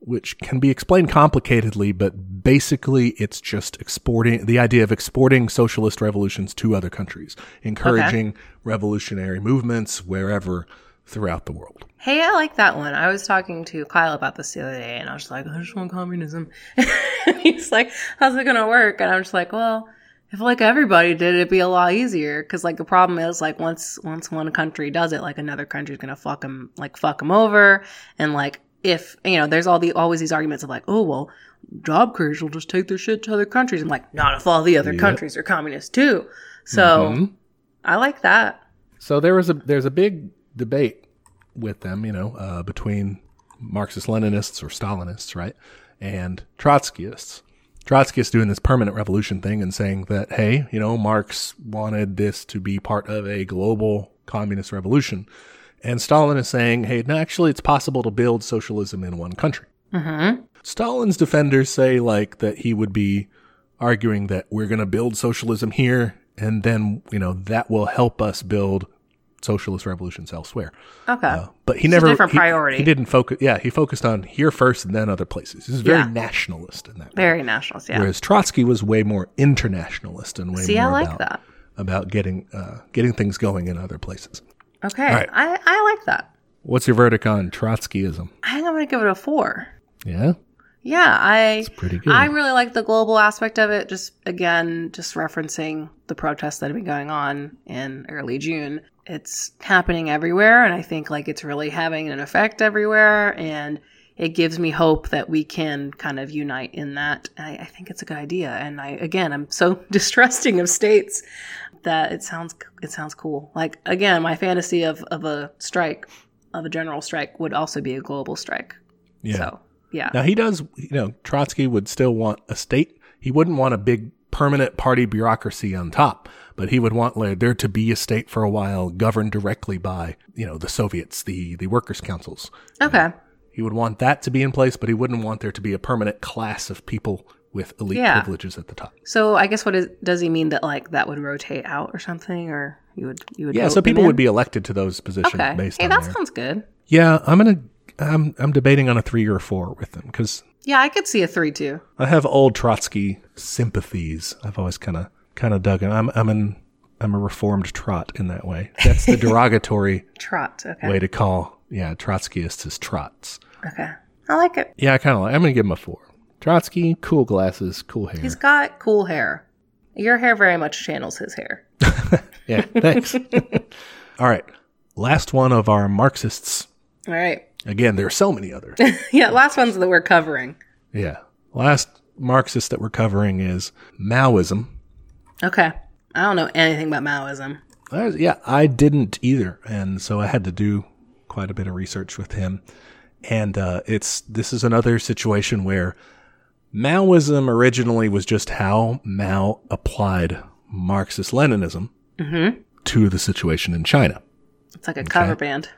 which can be explained complicatedly, but basically it's just exporting the idea of exporting socialist revolutions to other countries, encouraging revolutionary movements wherever throughout the world. Hey, I like that one. I was talking to Kyle about this the other day, and I was like, I just want communism. <laughs> He's like, how's it going to work? And I'm just like, well, if like everybody did, it'd be a lot easier. Cause like the problem is like once, once one country does it, like another country's going to fuck them, like fuck them over. And like, if, you know, there's all the, always these arguments of like, oh, well, job creators will just take their shit to other countries. And like, not if all the other countries are communist too. So mm-hmm. I like that. So there was a there's a big debate with them, you know, uh, between Marxist Leninists or Stalinists, right, and Trotskyists. Trotskyists doing this permanent revolution thing and saying that, hey, you know, Marx wanted this to be part of a global communist revolution, and Stalin is saying, hey, no, actually, it's possible to build socialism in one country. Stalin's defenders say like that he would be arguing that we're going to build socialism here and then, you know, that will help us build socialist revolutions elsewhere. Okay. Uh, but he a never different he- priority. He, didn't focus. Yeah, he focused on here first and then other places. He's very Yeah. nationalist in that. way. Very nationalist. Yeah. Whereas Trotsky was way more internationalist and way See, more I like about, that. about getting uh, getting things going in other places. Okay. right. I, I like that. What's your verdict on Trotskyism? I think I'm going to give it a four. Yeah, Yeah, I pretty good. I really like the global aspect of it. Just again, just referencing the protests that have been going on in early June. It's happening everywhere, and I think like it's really having an effect everywhere, and it gives me hope that we can kind of unite in that. I, I think it's a good idea, and I again, I'm so <laughs> distrusting of states that it sounds it sounds cool. Like again, my fantasy of of a strike, of a general strike, would also be a global strike. yeah. So yeah. Now he does, you know, Trotsky would still want a state. He wouldn't want a big permanent party bureaucracy on top, but he would want there to be a state for a while governed directly by, you know, the Soviets, the, the workers' councils. Okay. He would want that to be in place, but he wouldn't want there to be a permanent class of people with elite Yeah. privileges at the top. So I guess what is does he mean that like that would rotate out or something, or you would you would Yeah, so people would be elected to those positions okay. based Hey, on that their. sounds good. Yeah, I'm gonna. I'm I'm debating on a three or four with them because Yeah, I could see a three two. I have old Trotsky sympathies. I've always kind of kind of dug him. I'm I'm an I'm a reformed trot in that way. That's the <laughs> derogatory Trot. Okay. way to call yeah Trotskyists is trots. Okay. I like it. Yeah, I kind of like. I'm gonna give him a four. Trotsky, cool glasses, cool hair. He's got cool hair. Your hair very much channels his hair. <laughs> yeah, thanks. <laughs> All right, last one of our Marxists. All right. Again, there are so many others. <laughs> Yeah, last ones that we're covering. yeah, last Marxist that we're covering is Maoism. Okay. I don't know anything about Maoism. I was- yeah, I didn't either, and so I had to do quite a bit of research with him, and uh, it's this is another situation where Maoism originally was just how Mao applied Marxist Leninism to the situation in China. It's like a cover band.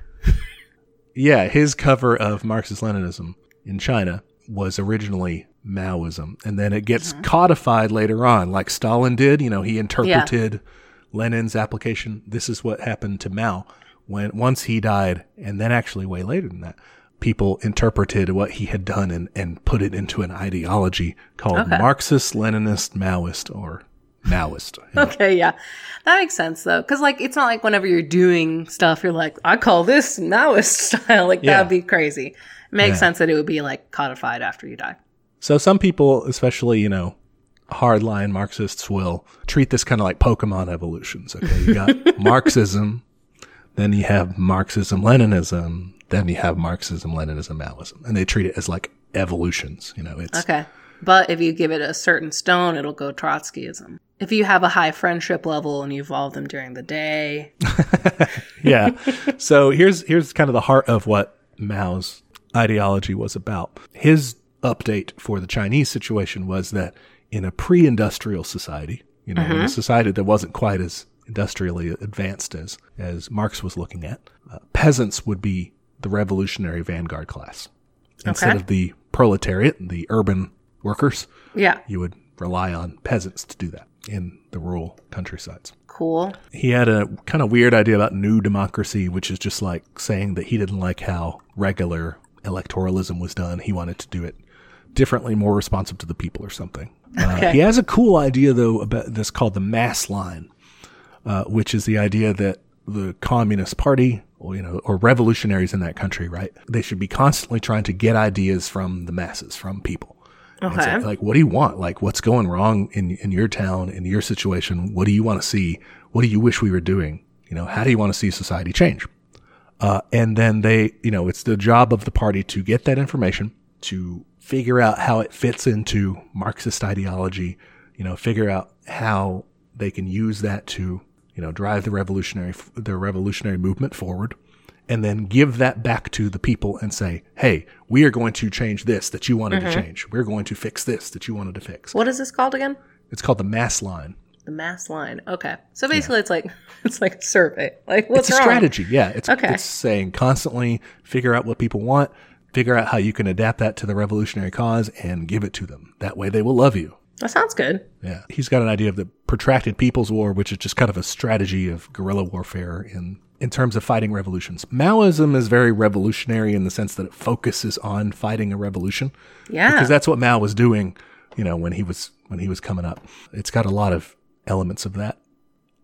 Yeah, his cover of Marxist Leninism in China was originally Maoism, and then it gets mm-hmm. codified later on, like Stalin did. You know, he interpreted Lenin's application. This is what happened to Mao when once he died, and then actually way later than that, people interpreted what he had done and, and put it into an ideology called Okay. Marxist, Leninist, Maoist, or Maoist. you know. Okay, yeah. That makes sense though. Cause like it's not like whenever you're doing stuff, you're like, I call this Maoist <laughs> style. Like Yeah. that'd be crazy. It makes Yeah. sense that it would be like codified after you die. So some people, especially, you know, hardline Marxists will treat this kind of like Pokemon evolutions. Okay. You got <laughs> Marxism, then you have Marxism Leninism, then you have Marxism Leninism Maoism. And they treat it as like evolutions. You know, it's Okay. But if you give it a certain stone, it'll go Trotskyism. If you have a high friendship level and you evolve them during the day, <laughs> yeah. so here's here's kind of the heart of what Mao's ideology was about. His update for the Chinese situation was that in a pre-industrial society, you know, in a society that wasn't quite as industrially advanced as as Marx was looking at, uh, peasants would be the revolutionary vanguard class instead Okay. of the proletariat, the urban workers. yeah, You would rely on peasants to do that in the rural countrysides cool. he had a kind of weird idea about new democracy, which is just like saying that he didn't like how regular electoralism was done. He wanted to do it differently, more responsive to the people or something. Uh, he has a cool idea though about this called the mass line, uh, which is the idea that the Communist Party, or you know, or revolutionaries in that country, right? They should be constantly trying to get ideas from the masses, from people. Say, Okay. like, what do you want? Like, what's going wrong in, in your town, in your situation? What do you want to see? What do you wish we were doing? You know, how do you want to see society change? Uh, and then they, you know, it's the job of the party to get that information, to figure out how it fits into Marxist ideology, you know, figure out how they can use that to, you know, drive the revolutionary, the revolutionary movement forward and then give that back to the people and say, Hey, we are going to change this that you wanted to mm-hmm. change. We're going to fix this that you wanted to fix. What is this called again? It's called the mass line. The mass line. Okay. So basically it's like <laughs> it's like a survey. Like what's it's a wrong? strategy. Yeah. It's, Okay. it's saying constantly figure out what people want, figure out how you can adapt that to the revolutionary cause and give it to them. That way they will love you. That sounds good. Yeah. He's got an idea of the protracted people's war, which is just kind of a strategy of guerrilla warfare in, in terms of fighting revolutions. Maoism is very revolutionary in the sense that it focuses on fighting a revolution Yeah. because that's what Mao was doing, you know, when he was, when he was coming up. It's got a lot of elements of that.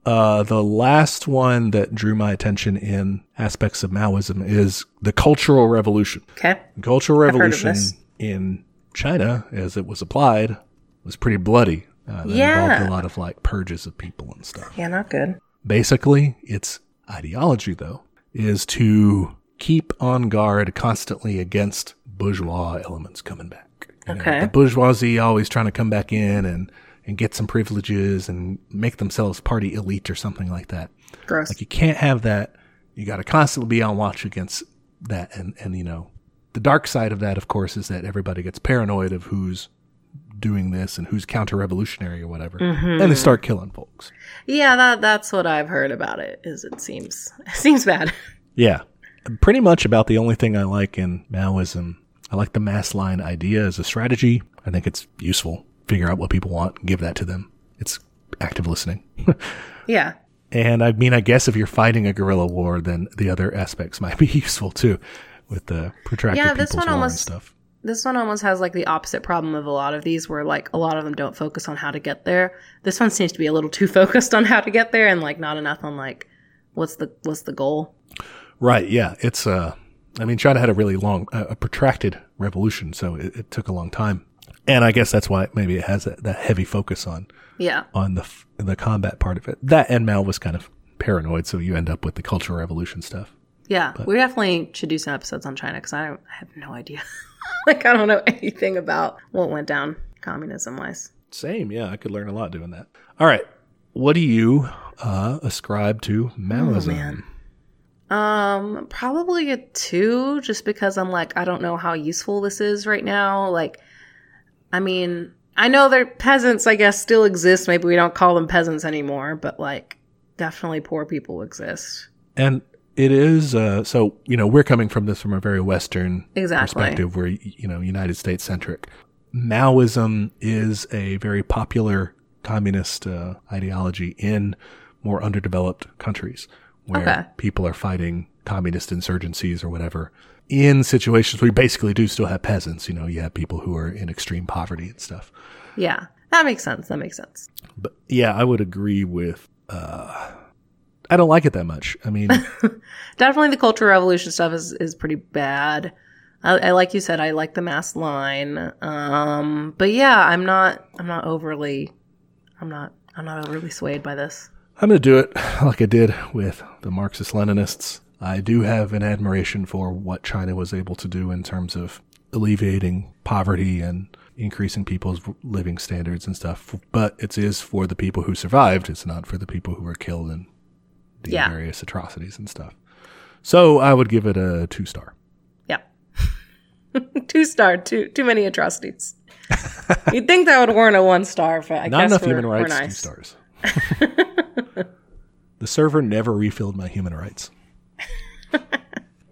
Uh, the last one that drew my attention in aspects of Maoism is the Cultural Revolution. okay. Cultural Revolution in China, as it was applied, was pretty bloody. Uh, Yeah. involved a lot of like purges of people and stuff. Yeah, not good. Basically, its ideology, though, is to keep on guard constantly against bourgeois elements coming back. You know, Okay. the bourgeoisie always trying to come back in and, and get some privileges and make themselves party elite or something like that. Gross. Like you can't have that. You got to constantly be on watch against that. And, and, you know, the dark side of that, of course, is that everybody gets paranoid of who's doing this and who's counter revolutionary or whatever. Mm-hmm. And they start killing folks. yeah, that that's what I've heard about it. Is it seems it <laughs> seems bad. Yeah. Pretty much about the only thing I like in Maoism. I like the mass line idea as a strategy. I think it's useful. Figure out what people want give that to them. It's active listening. <laughs> yeah. And I mean, I guess if you're fighting a guerrilla war, then the other aspects might be <laughs> useful too, with the protracted Yeah, this people's one war almost- and stuff. This one almost has like the opposite problem of a lot of these where like a lot of them don't focus on how to get there. This one seems to be a little <laughs> too focused on how to get there and like not enough on like what's the what's the goal. Right? Yeah, it's. Uh, I mean, China had a really long, uh, a protracted revolution, so it, it took a long time, and I guess that's why maybe it has that, that heavy focus on Yeah. on the the combat part of it. That and Mao was kind of paranoid, so you end up with the Cultural Revolution stuff. Yeah. we definitely should do some episodes on China because I, don't- I have no idea. <laughs> like I don't know anything about what went down communism wise. Same, yeah, I could learn a lot doing that. All right, what do you uh, ascribe to Maoism? man. Um, probably a two, just because I'm like, I don't know how useful this is right now. Like, I mean, I know they're peasants, I guess, still exist. Maybe we don't call them peasants anymore, but like, definitely poor people exist. And it is uh, so you know we're coming from this from a very Western Exactly. perspective, where you know United States centric. Maoism is a very popular communist uh, ideology in more underdeveloped countries where Okay. people are fighting communist insurgencies or whatever. In situations where you basically do still have peasants, you know, you have people who are in extreme poverty and stuff. Yeah, that makes sense. That makes sense. But yeah, I would agree with. Uh, I don't like it that much. I mean, <laughs> Definitely the Cultural Revolution stuff is, is pretty bad. I, I like you said, I like the mass line. Um, but yeah, I'm not, I'm not overly, I'm not, I'm not overly swayed by this. I'm going to do it <laughs> like I did with the Marxist Leninists. I do have an admiration for what China was able to do in terms of alleviating poverty and increasing people's living standards and stuff. But it is for the people who survived. It's not for the people who were killed in the Yeah. various atrocities and stuff. So I would give it a two star. Yeah. <laughs> two star, too, too many atrocities. <laughs> You'd think that would warrant a one star, but I Not guess enough human rights, two stars. <laughs> the server never refilled my human rights.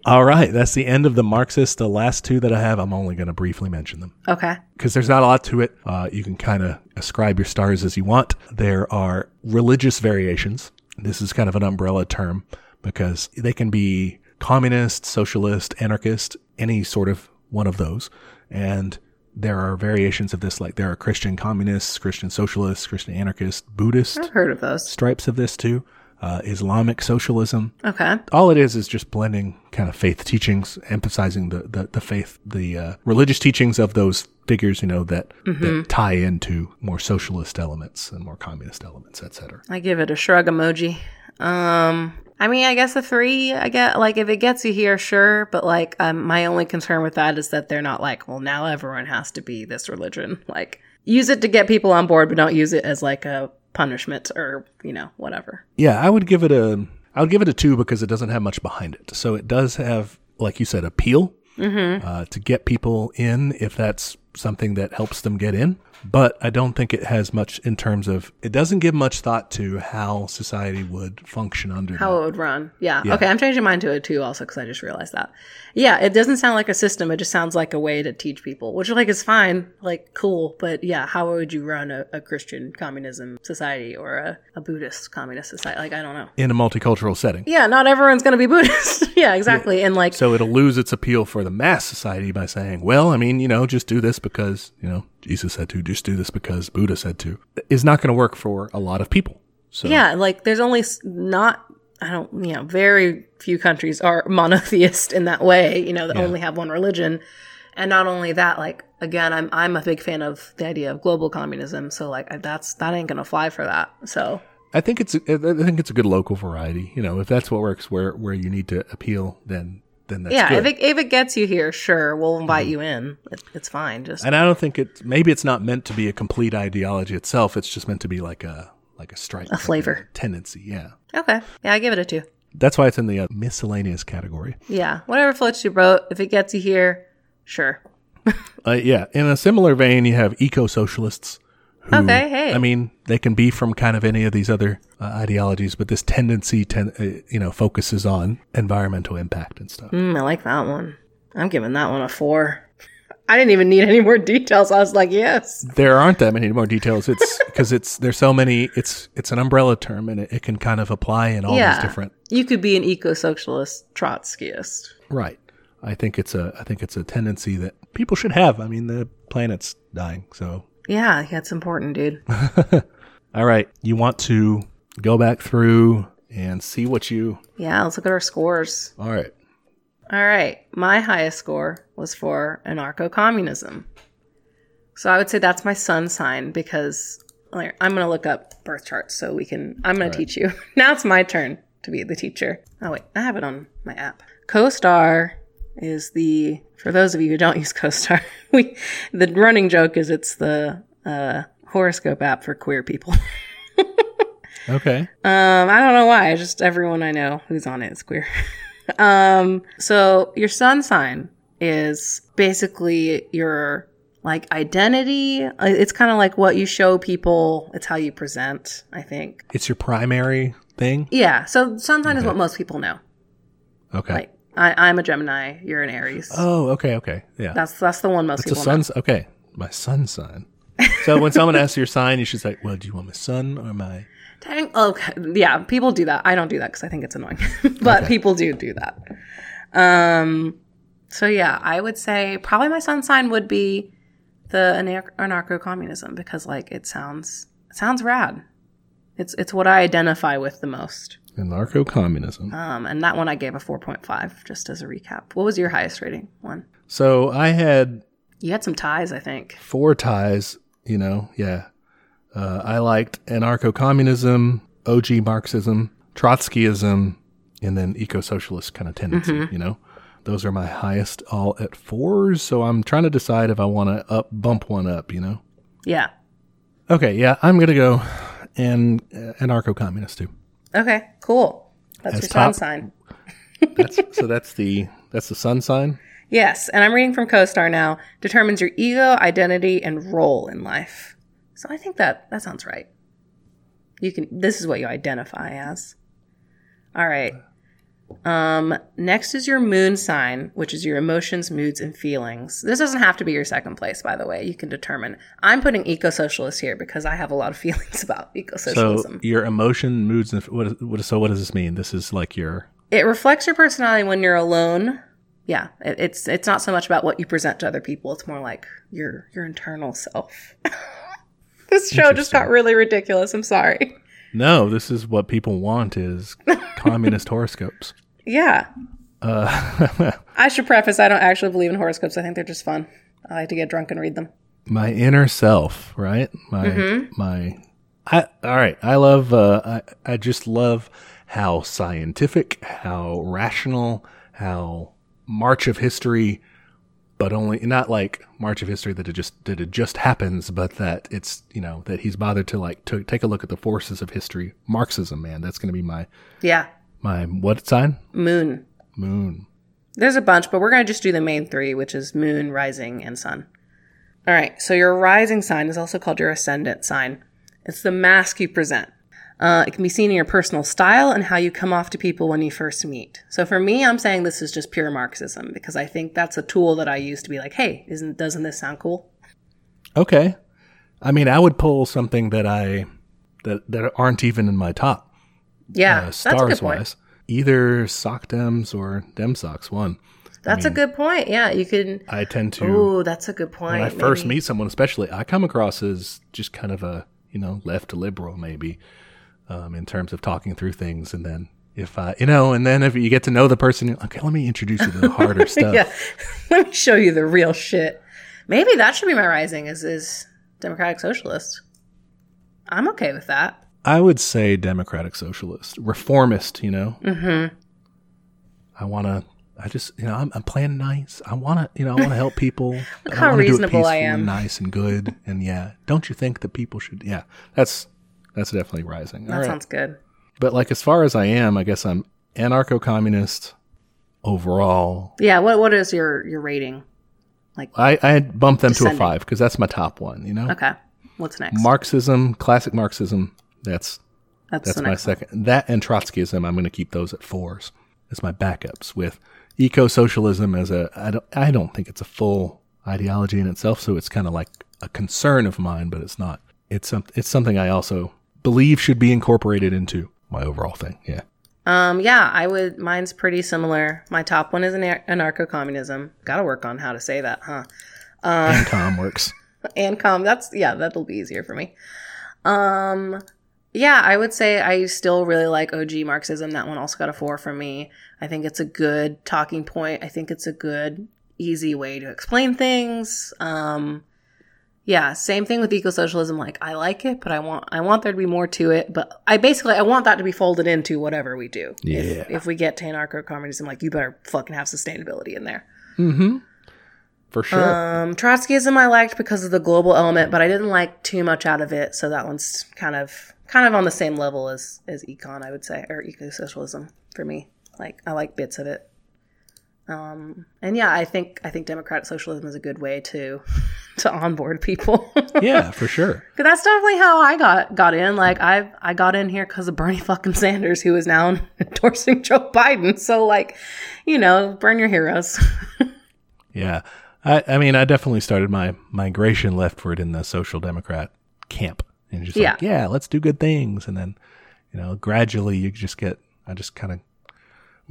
All right, that's the end of the Marxist. The last two that I have, I'm only going to briefly mention them Okay. because there's not a lot to it. Uh, you can kind of ascribe your stars as you want. There are religious variations. This is kind of an umbrella term because they can be communist, socialist, anarchist, any sort of one of those. And there are variations of this, like there are Christian communists, Christian socialists, Christian anarchists, Buddhist I've heard of those. stripes of this too. Uh, Islamic socialism. Okay. All it is is just blending kind of faith teachings, emphasizing the, the, the faith, the uh, religious teachings of those figures, you know, that, that tie into more socialist elements and more communist elements, etc. I give it a shrug emoji. Um, I mean, I guess a three. I get like if it gets you here, sure. But like, um, my only concern with that is that they're not like, well, now everyone has to be this religion. <laughs> Like, use it to get people on board, but don't use it as like a punishment or you know whatever. Yeah, I would give it a, I would give it a two because it doesn't have much behind it. So it does have, like you said, appeal uh, to get people in if that's something that helps them get in. But I don't think it has much in terms of, it doesn't give much thought to how society would function under How that. it would run. Yeah. Yeah. Okay. I'm changing mine to a two also because I just realized that. Yeah. It doesn't sound like a system. It just sounds like a way to teach people, which like is fine, like cool. But yeah, how would you run a, a Christian communism society or a, a Buddhist communist society? Like, I don't know. in a multicultural setting. Yeah. Not everyone's going to be Buddhist. <laughs> yeah. Exactly. And like, So it'll lose its appeal for the mass society by saying, well, I mean, you know, just do this because, you know, Jesus said to, just do this because Buddha said to, is not going to work for a lot of people. So yeah, like there's only not, I don't, you know, very few countries are <laughs> monotheist in that way, you know, that Yeah. only have one religion. And not only that, like, again, I'm, I'm a big fan of the idea of global communism. So like, that's, that ain't going to fly for that. So I think it's, I think it's a good local variety. You know, if that's what works where, where you need to appeal, then, then that's yeah, good. Mm-hmm. if it, if it gets you here, sure, we'll invite you in. It, it's fine. Just, and I don't think it's, maybe it's not meant to be a complete ideology itself. It's just meant to be like a, like a strike. A flavor. tendency. Yeah. okay. Yeah, I give it a two. That's why it's in the uh, miscellaneous category. Yeah. Whatever floats your boat. If it gets you here, sure. <laughs> Uh, yeah, in a similar vein, you have eco socialists. Who, Okay, hey. I mean, they can be from kind of any of these other uh, ideologies, but this tendency, ten, uh, you know, focuses on environmental impact and stuff. Mm, I like that one. I'm giving that one a four. I didn't even need any more details. I was like, yes. There aren't that many more details. It's <laughs> because it's there's so many. It's it's an umbrella term, and it, it can kind of apply in all yeah. these different. You could be an eco-socialist Trotskyist. Right. I think it's a I think it's a tendency that people should have. I mean, the planet's dying, so Yeah, that's important, dude. <laughs> all right. You want to go back through and see what you. Yeah, let's look at our scores. All right. All right. My highest score was for anarcho communism. So I would say that's my sun sign because like, I'm going to look up birth charts so we can. I'm going to teach you. <laughs> Now it's my turn to be the teacher. Oh, wait. I have it on my app. CoStar is the. For those of you who don't use <laughs> CoStar, we the running joke is it's the uh, horoscope app for queer people. <laughs> Okay. Um, I don't know why. Just everyone I know who's on it is queer. <laughs> um, so your sun sign is basically your like identity. Uh, It's kind of like what you show people. It's how you present. I think. It's your primary thing. Yeah. So sun sign is what most people know. Okay. Like I, I'm a Gemini. You're an Aries. oh, okay, okay, yeah. That's that's the one most It's a know. okay. My sun sign. So when someone asks your sign, you should say, "Well, do you want my sun or my?" Dang, okay. Yeah, people do that. I don't do that because I think it's annoying, <laughs> but people do do that. Um, so yeah, I would say probably my sun sign would be the anar- anarcho-communism because like it sounds it sounds rad. It's it's what I identify with the most. Anarcho communism. Um, and that one I gave a four point five just as a recap. What was your highest rating one? So I had You had some ties, I think. four ties. You know, yeah. Uh, I liked anarcho communism, OG Marxism, Trotskyism, and then eco socialist kind of tendency. Mm-hmm. You know, those are my highest, all at fours. So I'm trying to decide if I want to up bump one up. You know. Yeah. Okay, yeah, I'm gonna go and uh, anarcho communist too. Okay. Cool. That's As your sun sign. <laughs> That's <laughs> so that's the that's the sun sign. Yes, and I'm reading from CoStar now. Determines your ego, identity, and role in life. So I think that that sounds right. You can. This is what you identify as. All right. Um, next is your moon sign, which is your emotions, moods, and feelings. This doesn't have to be your second place, by the way. You can determine. I'm putting eco socialist here because I have a lot of <laughs> feelings about eco-socialism. So your emotion, moods, and what, what? So what does this mean? This is like your it reflects your personality when you're alone. Yeah, it, it's it's not so much about what you present to other people. It's more like your your internal self. <laughs> this show just got really ridiculous. I'm sorry. No. This is what people want is communist <laughs> horoscopes. Yeah, Uh, <laughs> I should preface. I don't actually believe in horoscopes. I think they're just fun. I like to get drunk and read them. my inner self, right? My my. I all right. I love. Uh, I I just love how scientific, how rational, how march of history, but only not like march of history that it just that it just happens, but that it's you know that he's bothered to like to take a look at the forces of history. Marxism, man, that's going to be my Yeah, my what sign? moon. Moon. There's a bunch, but we're gonna just do the main three, which is moon, rising, and sun. All right. So your rising sign is also called your ascendant sign. It's the mask you present. Uh, it can be seen in your personal style and how you come off to people when you first meet. So for me, I'm saying this is just pure Marxism because I think that's a tool that I use to be like, hey, isn't doesn't this sound cool? Okay. I mean, I would pull something that I that that aren't even in my top Yeah, uh, that's a good stars point. wise. Either sock dems or dem socks. One. That's a good point. Yeah, you can. I tend to Ooh, that's a good point. when I first meet someone, especially, I come across as just kind of a you know left liberal maybe um, in terms of talking through things, and then if I you know, and then if you get to know the person, okay, let me introduce you to the <laughs> harder stuff. yeah, <laughs> let me show you the real shit. Maybe that should be my rising. Is is democratic socialist? I'm okay with that. I would say democratic socialist, reformist. You know, mm-hmm. I want to. I just, you know, I'm, I'm playing nice. I want to, you know, I want to help <laughs> people. I how wanna do it reasonable I peaceful and am. nice and good. And yeah, don't you think that people should? Yeah, that's that's definitely rising. That All right. sounds good. But like as far as I am, I guess I'm anarcho-communist overall. Yeah. What what is your your rating? Like I I bumped them to a five because that's my top one. You know, Okay. What's next? Marxism, classic Marxism. That's that's that's my next. one. second. That and Trotskyism, I'm going to keep those at fours. As my backups with eco-socialism as a. I don't. I don't think it's a full ideology in itself. So it's kind of like a concern of mine, but it's not. It's some. It's something I also believe should be incorporated into my overall thing. Yeah. Um. Yeah. I would. Mine's pretty similar. My top one is anar- anarcho-communism. Got to work on how to say that, huh? and Tom works. <laughs> and com that's yeah that'll be easier for me um yeah i would say i still really like og marxism that one also got a four from me i think it's a good talking point i think it's a good easy way to explain things um yeah same thing with eco-socialism like i like it but i want i want there to be more to it but i basically i want that to be folded into whatever we do Yeah. if, if we get to anarcho-communism like you better fucking have sustainability in there Mm-hmm. For sure. um, Trotskyism I liked because of the global element, but I didn't like too much out of it. So that one's kind of kind of on the same level as as econ, I would say, or eco socialism for me. like I like bits of it. Um, and yeah, I think I think democratic socialism is a good way to <laughs> to onboard people. <laughs> Yeah, for sure. Cause that's definitely how I got got in. Like I I got in here because of Bernie <laughs> fucking Sanders, who is now endorsing Joe Biden. So like, you know, burn your heroes. Yeah. I, I mean, I definitely started my migration leftward in the social democrat camp. And just like, yeah, let's do good things. And then, you know, gradually you just get, I just kind of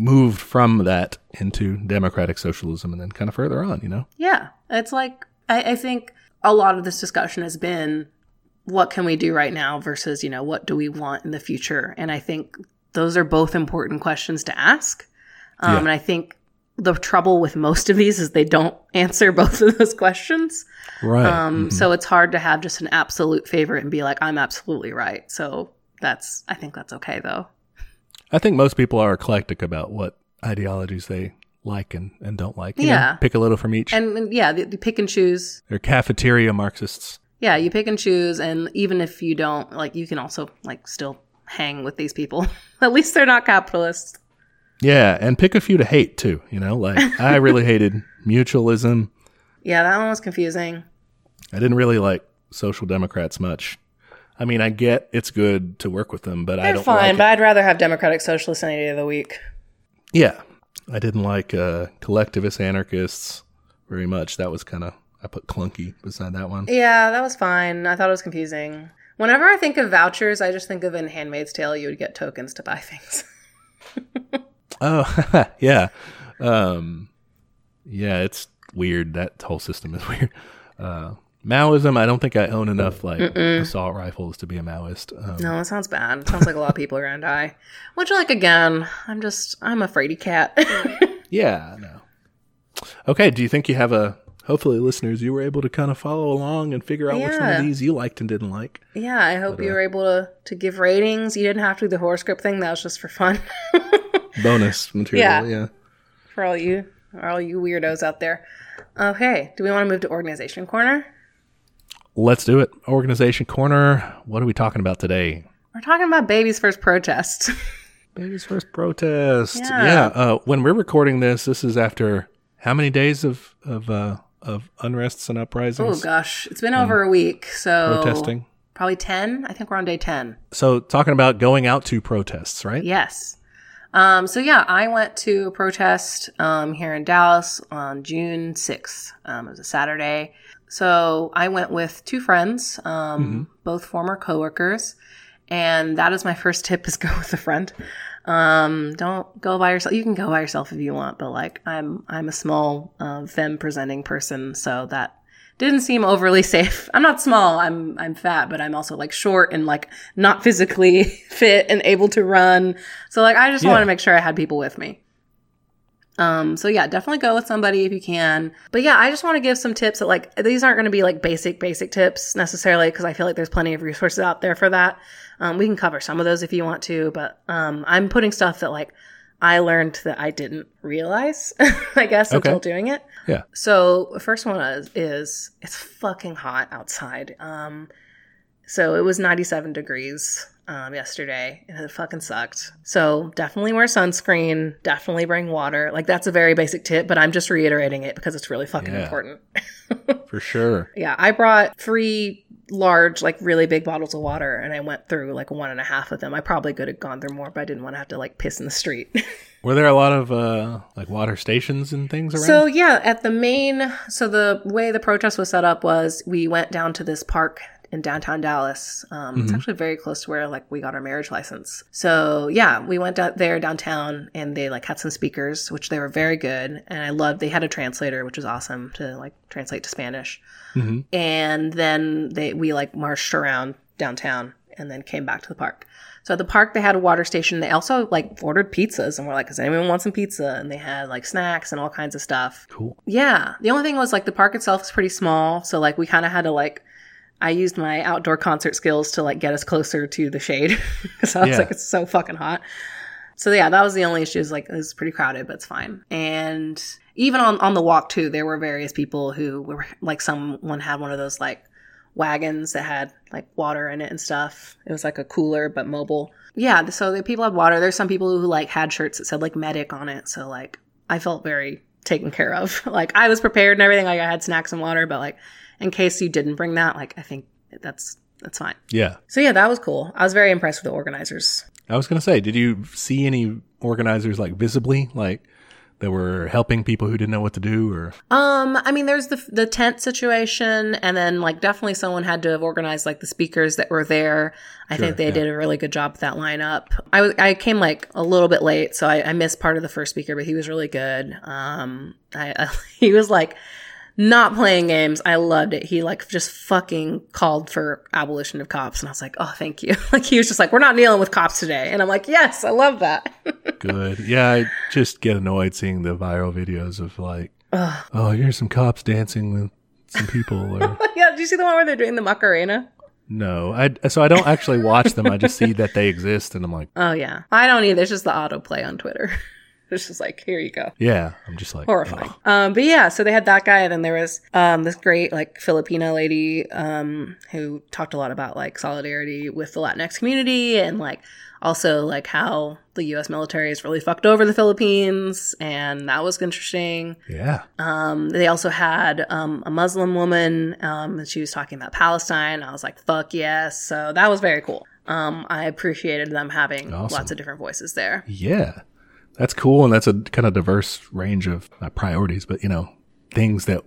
moved from that into democratic socialism and then kind of further on, you know? yeah, it's like I, I think a lot of this discussion has been what can we do right now versus you know what do we want in the future, and I think those are both important questions to ask. Um, Yeah. And I think the trouble with most of these is they don't <laughs> answer both of those questions. Right. Um, So it's hard to have just an absolute favorite and be like, I'm absolutely right. So that's, I think that's okay though. I think most people are eclectic about what ideologies they like and, and don't like. You know, Yeah. pick a little from each. And, and yeah, the, the pick and choose. They're cafeteria Marxists. Yeah, you pick and choose. And even if you don't, like, you can also, like, still hang with these people. <laughs> At least they're not capitalists. Yeah. And pick a few to hate too. You know, like <laughs> I really hated mutualism. Yeah, that one was confusing. I didn't really like social democrats much. I mean, I get it's good to work with them, but I They're don't fine, like but I'd rather have Democratic Socialists any day of the week. Yeah. I didn't like uh, collectivist anarchists very much. That was kind of, I put clunky beside that one. Yeah, that was fine. I thought it was confusing. Whenever I think of vouchers, I just think of in Handmaid's Tale, you would get tokens to buy things. <laughs> Oh, <laughs> yeah. Um, yeah, it's weird. That whole system is <laughs> weird. Uh, Maoism, I don't think I own enough like assault rifles to be a Maoist. Um, No, it sounds bad. It sounds like a lot of people are gonna die. Which, like, again, I'm just, I'm a fraidy cat. <laughs> Yeah, no. Okay, do you think you have a, hopefully listeners, you were able to kind of follow along and figure out which one of these you liked and didn't like? yeah, I hope you were able to, to give ratings. You didn't have to do the horoscope thing. That was just for fun. <laughs> Bonus material, Yeah. yeah. for all you, all you weirdos out there. Okay, do we want to move to organization corner? Let's do it. Organization Corner. What are we talking about today? We're talking about baby's first protest. <laughs> Baby's first protest. Yeah. Yeah. uh, when we're recording this, this is after how many days of of uh, of unrests and uprisings? oh gosh, it's been over a week, so protesting. probably ten. I think we're on day ten. So talking about going out to protests, right? Yes. Um, so yeah, I went to a protest um, here in Dallas on June sixth. Um, it was a Saturday. So I went with two friends, um, both former coworkers, and that is my first tip: is <laughs> go with a friend. Um, don't go by yourself. You can go by yourself if you want, but like I'm, I'm a small uh, femme presenting person, so that didn't seem overly <laughs> safe. I'm not small. I'm I'm fat, but I'm also like short and like not physically <laughs> fit and able to run. So like I just Yeah. wanted to make sure I had people with me. Um so yeah, definitely go with somebody if you can. But yeah, I just want to give some tips that like these aren't going to be like basic basic tips necessarily because I feel like there's plenty of resources out there for that. Um we can cover some of those if you want to, but um I'm putting stuff that like I learned that I didn't realize, <laughs> I guess, Okay. until doing it. Yeah. So the first one is, is it's fucking hot outside. Um, so it was 97 degrees um, yesterday, and it fucking sucked. So definitely wear sunscreen. Definitely bring water. Like that's a very basic tip, but I'm just reiterating it because it's really fucking Yeah. important. <laughs> For sure. Yeah, I brought three large, like really big bottles of water, and I went through like one and a half of them. I probably could have gone through more, but I didn't want to have to like piss in the street. <laughs> Were there a lot of uh, like water stations and things around? So yeah, at the main, so the way the protest was set up was we went down to this park in downtown Dallas. Um, It's actually very close to where like we got our marriage license. So yeah, we went out there downtown and they like had some speakers, which they were very good, and I loved. They had a translator, which was awesome to like translate to Spanish. Mhm. And then they we like marched around downtown and then came back to the park. So at the park, they had a water station. They also like ordered pizzas and we're like, does anyone want some pizza? And they had like snacks and all kinds of stuff. cool. Yeah. The only thing was like the park itself is pretty small. So like we kind of had to like, I used my outdoor concert skills to like get us closer to the shade. <laughs> Cause I was Yeah. like, it's so fucking hot. So yeah, that was the only issue is like it was pretty crowded, but it's fine. And even on, on the walk too, there were various people who were like someone had one of those like wagons that had like water in it and stuff. It was like a cooler but mobile. Yeah, so the people had water. There's some people who like had shirts that said like medic on it. So like I felt very taken care of. <laughs> like I was prepared and everything. Like I had snacks and water, but like in case you didn't bring that, like I think that's that's fine. Yeah. So yeah, that was cool. I was very impressed with the organizers. I was going to say, did you see any organizers like visibly, like that were helping people who didn't know what to do or? Um, I mean, there's the the tent situation, and then like definitely someone had to have organized like the speakers that were there. I Sure, think they yeah. did a really good job with that lineup. I was I came like a little bit late, so I, I missed part of the first speaker, but he was really good. Um, I, I <laughs> he was like not playing games. I loved it. He like just fucking called for abolition of cops, and I was like, oh, thank you. <laughs> like he was just like, we're not dealing with cops today, and I'm like, yes, I love that. <laughs> Good. Yeah, I just get annoyed seeing the viral videos of like, oh, here's some cops dancing with some people or <laughs> yeah, Do you see the one where they're doing the Macarena? no. I so I don't actually watch them. I just see that they exist and I'm like, Oh yeah, I don't either. It's just the autoplay on Twitter. <laughs> it's just like here you go, yeah, I'm just like horrifying. Um, but yeah, so they had that guy, and then there was um this great like Filipino lady um who talked a lot about like solidarity with the Latinx community and like also like how the U.S. military has really fucked over the Philippines, and that was interesting. Yeah. Um, they also had um, a Muslim woman, um, and she was talking about Palestine. I was like, "Fuck yes!" So that was very cool. Um, I appreciated them having Awesome. lots of different voices there. Yeah. That's cool. And that's a kind of diverse range of not priorities, but, you know, things that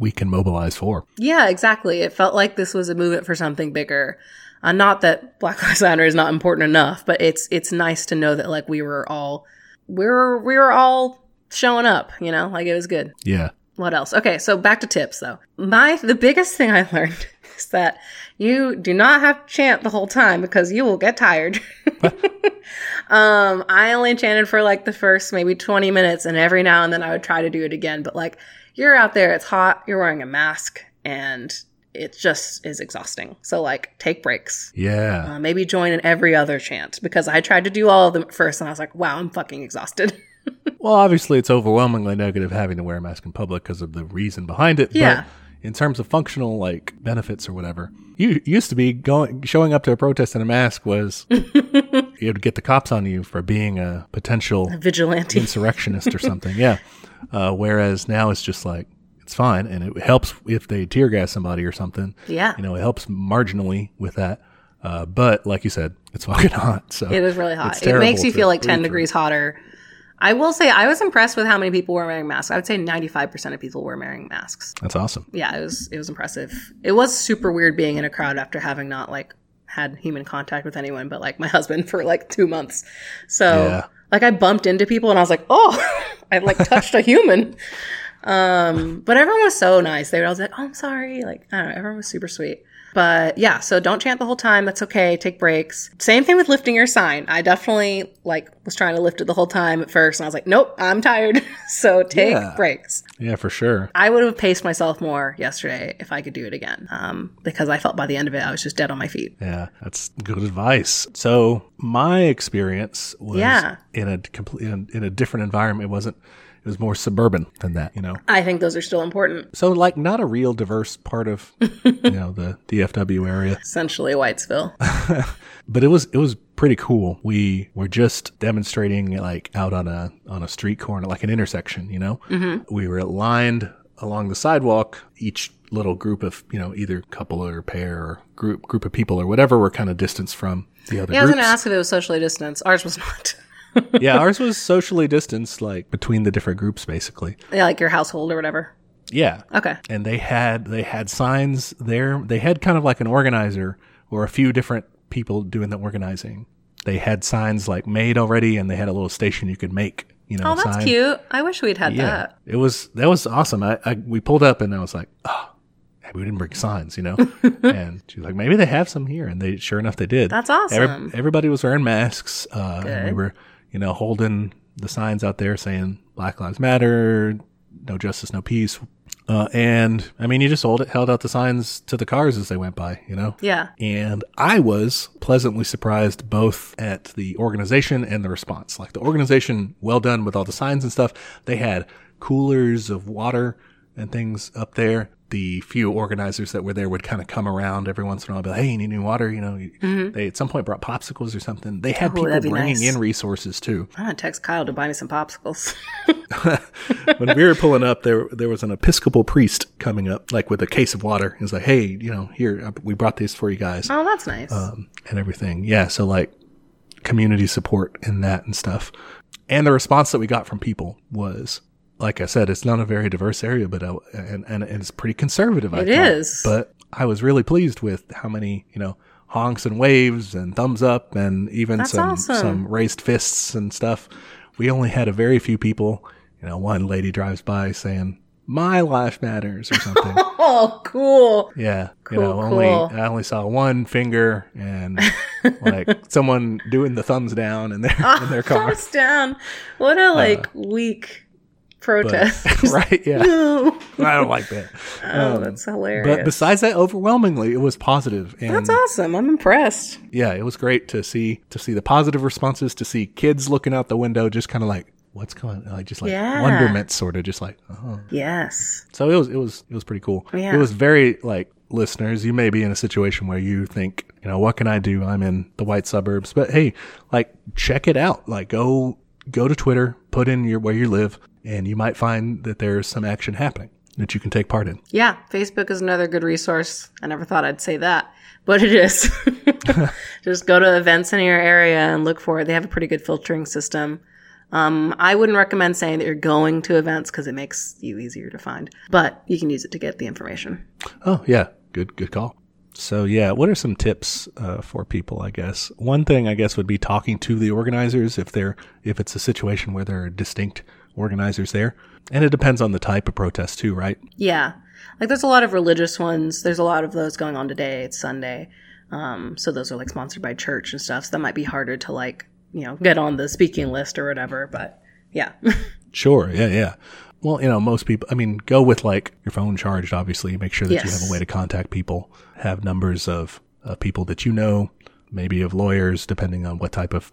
we can mobilize for. Yeah, exactly. It felt like this was a movement for something bigger. Uh, not that Black Lives Matter is not important enough, but it's it's nice to know that like we were all we were we were all showing up. You know, like it was good. Yeah. What else? Okay, so back to tips though. My the biggest thing I learned is that you do not have to chant the whole time because you will get tired. <laughs> um, I only chanted for like the first maybe 20 minutes and every now and then I would try to do it again, but like you're out there, it's hot, you're wearing a mask and it just is exhausting. So like take breaks. Yeah. Uh, maybe join in every other chant because I tried to do all of them at first and I was like, wow, I'm fucking exhausted. <laughs> Well, obviously, it's overwhelmingly negative having to wear a mask in public because of the reason behind it. Yeah. In terms of functional like benefits or whatever, you used to be going showing up to a protest in a mask was <laughs> you'd get the cops on you for being a potential Vigilante. insurrectionist or <laughs> something. Yeah. Uh, whereas now it's just like it's fine, and it helps if they tear gas somebody or something. Yeah. You know, it helps marginally with that. Uh, but like you said, it's <laughs> fucking hot. So It was really hot. It makes you feel like 10 breathe through. degrees hotter. I will say I was impressed with how many people were wearing masks. I would say 95% of people were wearing masks. That's awesome. Yeah, it was it was impressive. It was super weird being in a crowd after having not like had human contact with anyone but like my <laughs> husband for like 2 months. So Yeah. like I bumped into people and I was like, "Oh, <laughs> I like touched a human." Um, but everyone was so nice. They were all like, "Oh, I'm sorry." Like, I don't know, everyone was super sweet. But yeah, so don't chant the whole time. That's okay. Take breaks. Same thing with lifting your sign. I definitely like was trying to lift it the whole time at first, and I was like, "Nope, I'm tired." <laughs> so take Yeah. breaks. Yeah, for sure. I would have paced myself more yesterday if I could do it again, um, because I felt by the end of it I was just dead on my feet. Yeah, that's good advice. So my experience was Yeah. in a complete in, in a different environment. It wasn't. It was more suburban than that. You know. I think those are still important. So like not a real diverse part of you know the DFW area, <laughs> Essentially, Whitesville. <laughs> but it was it was pretty cool. We were just demonstrating like out on a on a street corner, like an intersection. You know, mm-hmm. we were lined along the sidewalk. Each little group of you know either couple or pair or group group of people or whatever were kind of distanced from the other Yeah, I was going to ask if it was socially distanced. Ours was not. <laughs> yeah, ours was socially distanced, like between the different groups, basically. yeah, like your household or whatever. Yeah, Okay. and they had they had signs there. They had kind of like an organizer or a few different people doing the organizing. They had signs like made already, and they had a little station you could make. You know, Oh, that's sign. cute. I wish we'd had Yeah, that. it was that was awesome. I, I we pulled up and I was like, oh, we didn't bring signs, you know. <laughs> and she's like, maybe they have some here, and they sure enough they did. That's awesome. everybody was wearing masks. Uh, and we were, you know, holding the signs out there saying Black Lives Matter, no justice, no peace. Uh, and I mean, you just hold it, held out the signs to the cars as they went by, you know. Yeah. And I was pleasantly surprised both at the organization and the response. Like the organization, well done with all the signs and stuff. They had coolers of water and things up there. The few organizers that were there would kind of come around every once in a while, be like, "Hey, you need new water?" You know, they at some point brought popsicles or something. They had people Mm-hmm. Oh, that'd bringing nice. in resources too. I'm gonna text Kyle to buy me some popsicles. <laughs> when we were pulling up, there there was an Episcopal priest coming up, like with a case of water. He's like, "Hey, you know, here uh, we brought these for you guys." oh, that's nice. um, and everything. Yeah, so like community support in that and stuff. And the response that we got from people was, like I said, it's not a very diverse area, but uh, and, and it's pretty conservative. I It thought. is. but I was really pleased with how many you know honks and waves and thumbs up and even That's some awesome. some raised fists and stuff. We only had a very few people. You know, one lady drives by saying. My life matters, or something. <laughs> oh, cool. Yeah, Cool, you know, only cool. I only saw one finger and like <laughs> someone doing the thumbs down in their in their <laughs> car. Thumbs down. What a like weak protest. <laughs> <laughs> right? Yeah, No. I don't like that. Oh, um, that's hilarious. But besides that, overwhelmingly, it was positive, and that's awesome. I'm impressed. yeah, it was great to see to see the positive responses, to see kids looking out the window, just kind of like, what's going, on? like just like Yeah. wonderment, sort of, just like, oh. Yes. So it was it was it was pretty cool. Yeah. It was very like listeners, you may be in a situation where you think, you know, what can I do? I'm in the white suburbs, but hey, like check it out. Like go go to Twitter, put in your where you live, and you might find that there's some action happening that you can take part in. Yeah, Facebook is another good resource. I never thought I'd say that, but it is. <laughs> Just go to events in your area and look for it. They have a pretty good filtering system. Um, I wouldn't recommend saying that you're going to events because it makes you easier to find, but you can use it to get the information. Oh yeah, good good call. So yeah, what are some tips uh, for people? I guess one thing I guess would be talking to the organizers if they're if it's a situation where there are distinct organizers there, and it depends on the type of protest too, right? Yeah. Like there's a lot of religious ones. There's a lot of those going on today. It's Sunday. Um, so those are like sponsored by church and stuff. So that might be harder to like, you know, get on the speaking list or whatever. But yeah. <laughs> Sure. Yeah. Yeah. Well, you know, most people, I mean, go with like your phone charged, obviously. Make sure that you have a way to contact people, have numbers of, of people that you know, maybe of lawyers, depending on what type of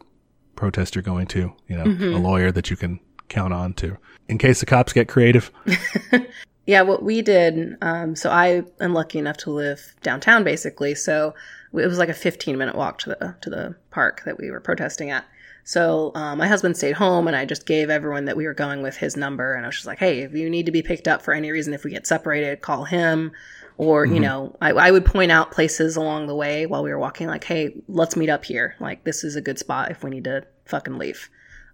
protest you're going to, you know, a lawyer that you can count on to, in case the cops get creative. <laughs> Yeah, what we did, um, so I am lucky enough to live downtown basically. So it was like a 15 minute walk to the to the park that we were protesting at. So um, my husband stayed home, and I just gave everyone that we were going with his number, and I was just like, "Hey, if you need to be picked up for any reason, if we get separated, call him." Or you know, I, I would point out places along the way while we were walking, like, "Hey, let's meet up here. Like, this is a good spot if we need to fucking leave."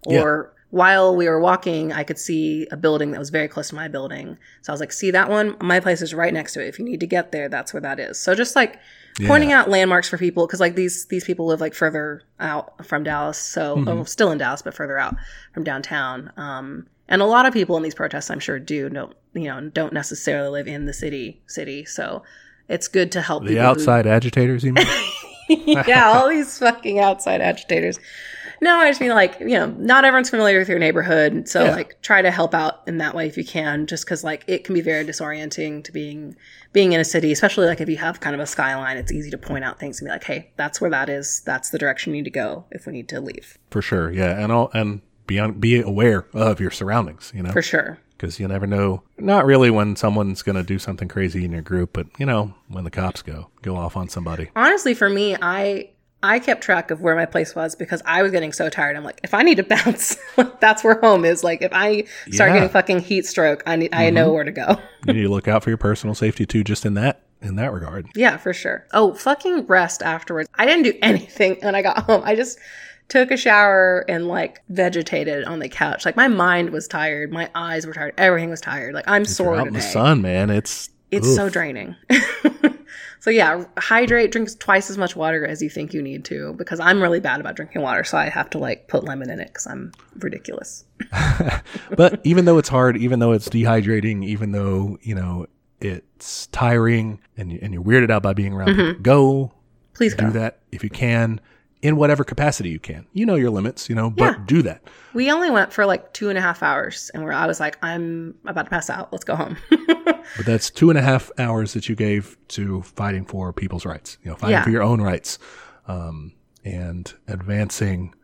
Yeah. Or while we were walking, I could see a building that was very close to my building. So I was like, see that one? My place is right next to it. If you need to get there, that's where that is. So just like pointing out landmarks for people, because like these these people live like further out from Dallas, so oh, still in Dallas, but further out from downtown. Um, and a lot of people in these protests, I'm sure, do don't you know don't necessarily live in the city city. So it's good to help The people who- outside agitators, you mean? <laughs> <laughs> yeah, all these fucking outside agitators. No, I just mean like, you know, not everyone's familiar with your neighborhood. So Yeah. like try to help out in that way if you can, just cause like it can be very disorienting to being, being in a city, especially like if you have kind of a skyline, it's easy to point out things and be like, Hey, that's where that is. That's the direction you need to go if we need to leave For sure. Yeah. And all, and be, on, be aware of your surroundings, you know? for sure. because you never know. Not really when someone's going to do something crazy in your group, but you know when the cops go go off on somebody. Honestly, for me, I, I kept track of where my place was because I was getting so tired. I'm like, if I need to <laughs> bounce, that's where home is. Like, if I start Yeah. getting fucking heat stroke, I need, I know mm-hmm. where to go. You need to look out for your personal safety too, just in that in that regard. Yeah, for sure. Oh, fucking rest afterwards. I didn't do <laughs> anything when I got home. I just took a shower and like vegetated on the couch. Like my mind was tired, my eyes were tired, everything was tired. Like I'm sore out in the sun, man. It's It's oof. so draining. <laughs> so yeah, hydrate, drink twice as much water as you think you need to because I'm really bad about drinking water, so I have to like put lemon in it because I'm ridiculous. <laughs> but even though it's hard, even though it's dehydrating, even though you know it's tiring and and you're weirded out by being around mm-hmm. people, go Please go. do that if you can in whatever capacity you can. You know your limits, you know, but Yeah. do that. We only went for like two and a half hours, and where I was like, I'm about to pass out. Let's go home. <laughs> But that's two and a half hours that you gave to fighting for people's rights, you know, fighting Yeah. for your own rights, um, and advancing,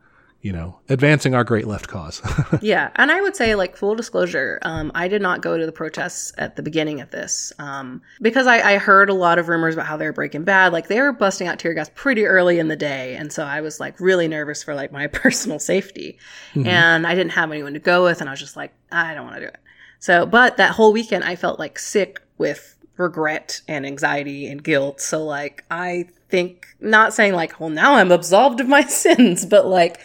you know, advancing our great left cause. <laughs> yeah, and I would say, like full disclosure, um, I did not go to the protests at the beginning of this um, because I, I heard a lot of rumors about how they were breaking bad. Like they were busting out tear gas pretty early in the day, and so I was like really nervous for like my <laughs> personal safety, and I didn't have anyone to go with, and I was just like, I don't want to do it. So, but that whole weekend, I felt like sick with regret and anxiety and guilt. So, like, I think not saying like, well, now I'm absolved of my <laughs> sins, but like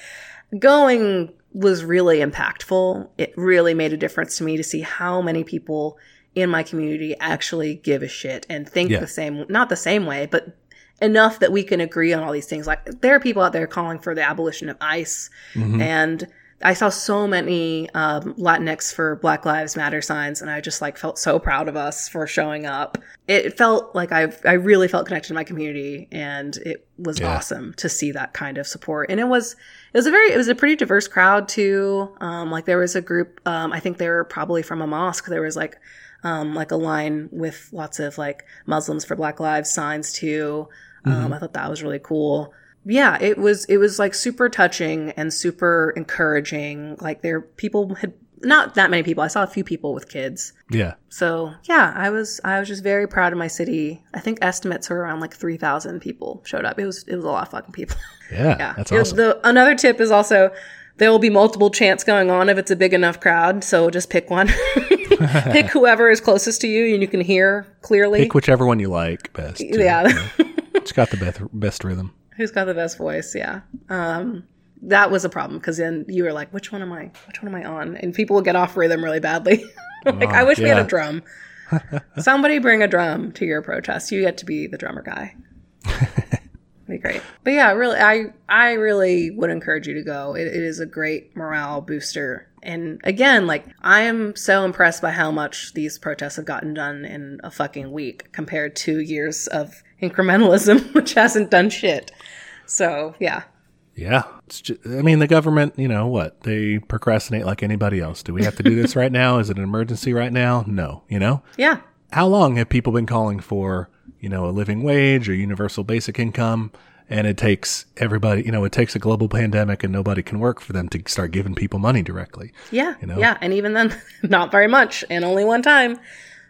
going was really impactful. It really made a difference to me to see how many people in my community actually give a shit and think Yeah. the same, not the same way, but enough that we can agree on all these things. Like there are people out there calling for the abolition of ICE mm-hmm. and I saw so many um, Latinx for Black Lives Matter signs, and I just like felt so proud of us for showing up. It felt like I I really felt connected to my community, and it was Yeah. awesome to see that kind of support. And it was it was a very it was a pretty diverse crowd too. Um, like there was a group, um, I think they were probably from a mosque. There was like um, like a line with lots of like Muslims for Black Lives signs too. Um, I thought that was really cool. Yeah, it was it was like super touching and super encouraging. Like there people had not that many people. I saw a few people with kids. yeah. So yeah, I was I was just very proud of my city. I think estimates were around like three thousand people showed up. It was it was a lot of fucking people. <laughs> Yeah. Yeah. That's awesome. The, another tip is also there will be multiple chants going on if it's a big enough crowd. So just pick one. <laughs> pick <laughs> whoever is closest to you and you can hear clearly. Pick whichever one you like best. too. yeah. It's got the best, best rhythm. Who's got the best voice? Yeah. Um, that was a problem because then you were like, which one am I? Which one am I on? And people would get off rhythm really badly. <laughs> like, I wish we had a drum. <laughs> Somebody bring a drum to your protest. You get to be the drummer guy. <laughs> be great. But yeah, really, I I really would encourage you to go. It, it is a great morale booster. And again, like I am so impressed by how much these protests have gotten done in a fucking week compared to years of incrementalism, <laughs> which hasn't done shit. So yeah, Yeah. It's ju- I mean, the government, you know what? They procrastinate like anybody else. Do we have to do this <laughs> right now? Is it an emergency right now? No. You know? yeah, How long have people been calling for, you know, a living wage or universal basic income? And it takes everybody, you know, it takes a global pandemic and nobody can work for them to start giving people money directly. yeah, you know? yeah. And even then, <laughs> not very much, and only one time.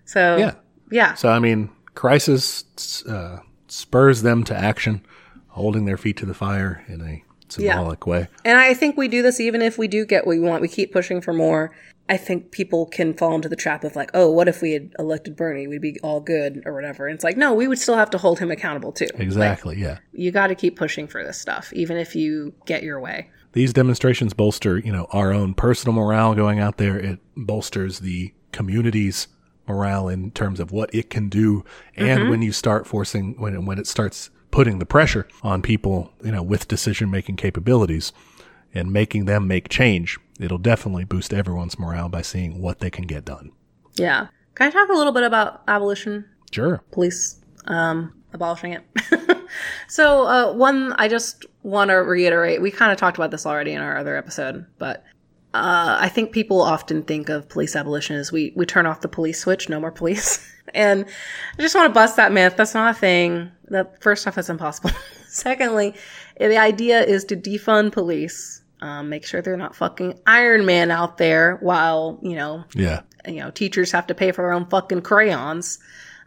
So Yeah. yeah, So, I mean, crisis uh, spurs them to action, holding their feet to the fire in a symbolic way. And I think we do this even if we do get what we want. We keep pushing for more. I think people can fall into the trap of like, oh, what if we had elected Bernie? We'd be all good or whatever. And it's like, no, we would still have to hold him accountable too. Exactly. yeah. You got to keep pushing for this stuff, even if you get your way. these demonstrations bolster, you know, our own personal morale going out there. It bolsters the community's morale in terms of what it can do. And mm-hmm. when you start forcing, when, when it starts putting the pressure on people, you know, with decision making capabilities and making them make change, it'll definitely boost everyone's morale by seeing what they can get done. Yeah. Can I talk a little bit about abolition? Sure. police um, abolishing it. <laughs> so, uh, one, I just want to reiterate we kind of talked about this already in our other episode, but uh, I think people often think of police abolition as we, we turn off the police switch, no more police. <laughs> and I just want to bust that myth. That's not a thing. That first off, that's impossible. <laughs> Secondly, the idea is to defund police, um, make sure they're not fucking Iron Man out there while, you know, Yeah. you know, teachers have to pay for their own fucking crayons.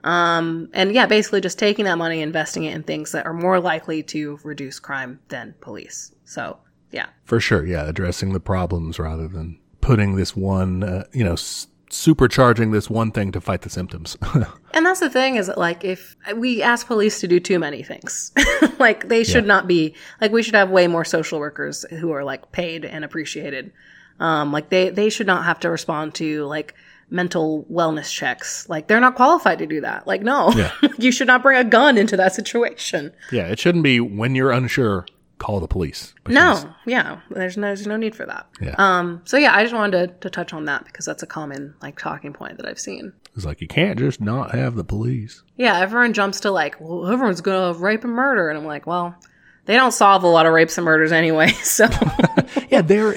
Um, and yeah, basically just taking that money, investing it in things that are more likely to reduce crime than police. So yeah, For sure. Yeah. Addressing the problems rather than putting this one, uh, you know, s- supercharging this one thing to fight the symptoms. <laughs> and that's the thing is that like if we ask police to do too many things, <laughs> like they should not be like we should have way more social workers who are like paid and appreciated. Um, like they they should not have to respond to like mental wellness checks. Like they're not qualified to do that. Like no, Yeah. <laughs> you should not bring a gun into that situation. Yeah, it shouldn't be when you're unsure, call the police. No, yeah, there's no there's no need for that. Yeah. Um. So yeah, I just wanted to, to touch on that because that's a common like talking point that I've seen. It's like you can't just not have the police. Yeah, everyone jumps to like, well, everyone's gonna rape and murder, and I'm like, well, they don't solve a lot of rapes and murders anyway. <laughs> So <laughs> Yeah, they're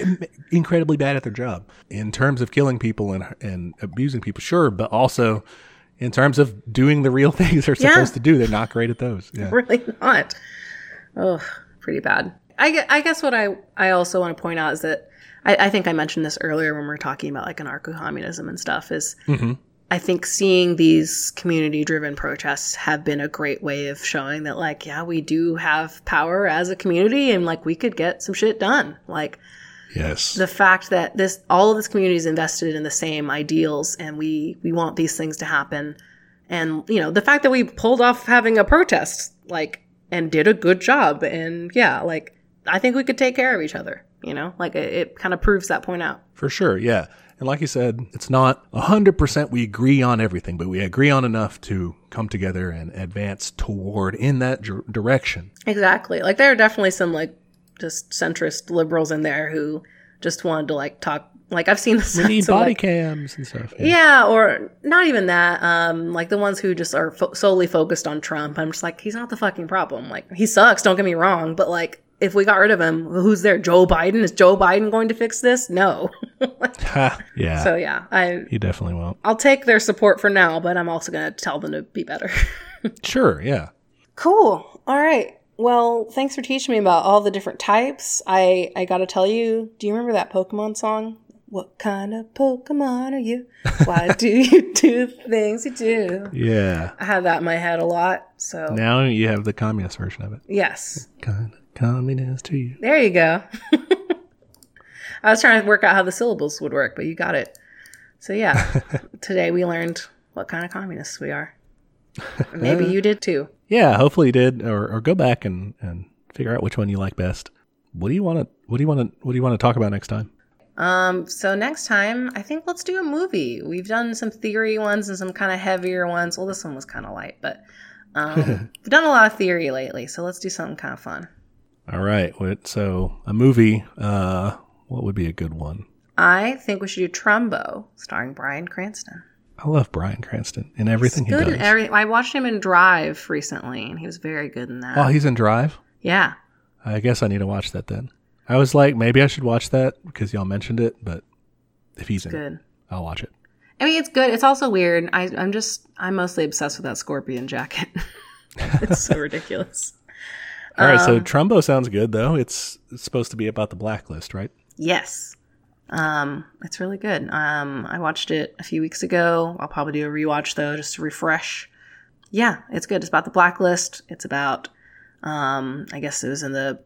incredibly bad at their job in terms of killing people and and abusing people. Sure, but also in terms of doing the real <laughs> things they're Yeah. supposed to do, they're not great at those. Yeah. really not. Ugh, pretty bad. I, I guess what I, I also want to point out is that I, I think I mentioned this earlier when we are talking about like anarcho communism and stuff is mm-hmm. I think seeing these community driven protests have been a great way of showing that like, yeah, we do have power as a community and like we could get some shit done. Like Yes. the fact that this all of this community is invested in the same ideals and we we want these things to happen and you know the fact that we pulled off having a protest like and did a good job and yeah like i think we could take care of each other you know like it, it kind of proves that point out For sure, yeah. And like you said, it's not 100% we agree on everything, but we agree on enough to come together and advance toward in that dir- direction. exactly like there are definitely some like just centrist liberals in there who just wanted to like talk like i've seen <laughs> the We need body like, cams and stuff. Yeah, or not even that. Um, like the ones who just are fo- solely focused on Trump. I'm just like, he's not the fucking problem. Like he sucks. Don't get me wrong, but like if we got rid of him, who's there? Joe Biden? Is Joe Biden going to fix this? No. <laughs> <laughs> Ha, yeah. so yeah, I he definitely won't. I'll take their support for now, but I'm also gonna tell them to be better. Sure, yeah. cool. All right. Well, thanks for teaching me about all the different types. I I gotta tell you, do you remember that Pokemon song? What kind of Pokemon are you? Why do <laughs> you do things you do? Yeah. I had that in my head a lot. So Now you have the communist version of it. yes, Kind of communist to you. there you go. <laughs> I was trying to work out how the syllables would work, but you got it. So yeah, <laughs> today we learned what kind of communists we are. Maybe uh, you did too. Yeah, hopefully you did, or, or go back and, and figure out which one you like best. What do you want to What do you want to What do you want to talk about next time? Um, so next time, I think let's do a movie. We've done some theory ones and some kind of heavier ones. Well, this one was kind of light, but um, <laughs> we've done a lot of theory lately. So let's do something kind of fun. All right. what- So a movie. Uh, what would be a good one? I think we should do Trumbo, starring Bryan Cranston. I love Bryan Cranston in everything he good does. in every. I watched him in Drive recently, and he was very good in that. oh, he's in Drive. yeah, I guess I need to watch that then. I was like, maybe I should watch that because y'all mentioned it, but if he's in it, good. I'll watch it. I mean, it's good. It's also weird. I, I'm just, I'm mostly obsessed with that scorpion jacket. <laughs> it's so ridiculous. <laughs> All right, Um, so Trumbo sounds good though. It's, it's supposed to be about the blacklist, right? Yes. Um, it's really good. Um, I watched it a few weeks ago. I'll probably do a rewatch though, just to refresh. Yeah, it's good. It's about the blacklist. It's about, um, I guess it was in the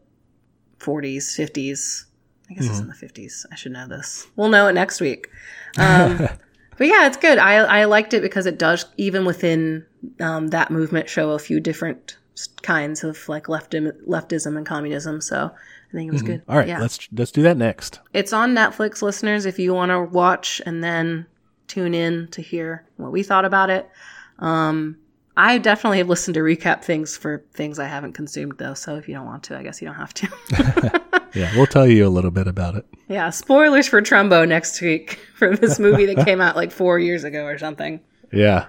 40s, 50s. I guess it's in the 50s. I should know this. We'll know it next week. <laughs> Um, but yeah, it's good. I, I liked it because it does, even within um, that movement, show a few different kinds of like leftim, leftism and communism. So I think it was good. All right, yeah. let's let's do that next. It's on Netflix, listeners, if you want to watch and then tune in to hear what we thought about it. Um, I definitely have listened to recap things for things I haven't consumed, though. So if you don't want to, I guess you don't have to. <laughs> Yeah, we'll tell you a little bit about it. yeah, spoilers for Trumbo next week <laughs> for this movie that <laughs> came out like four years ago or something. Yeah.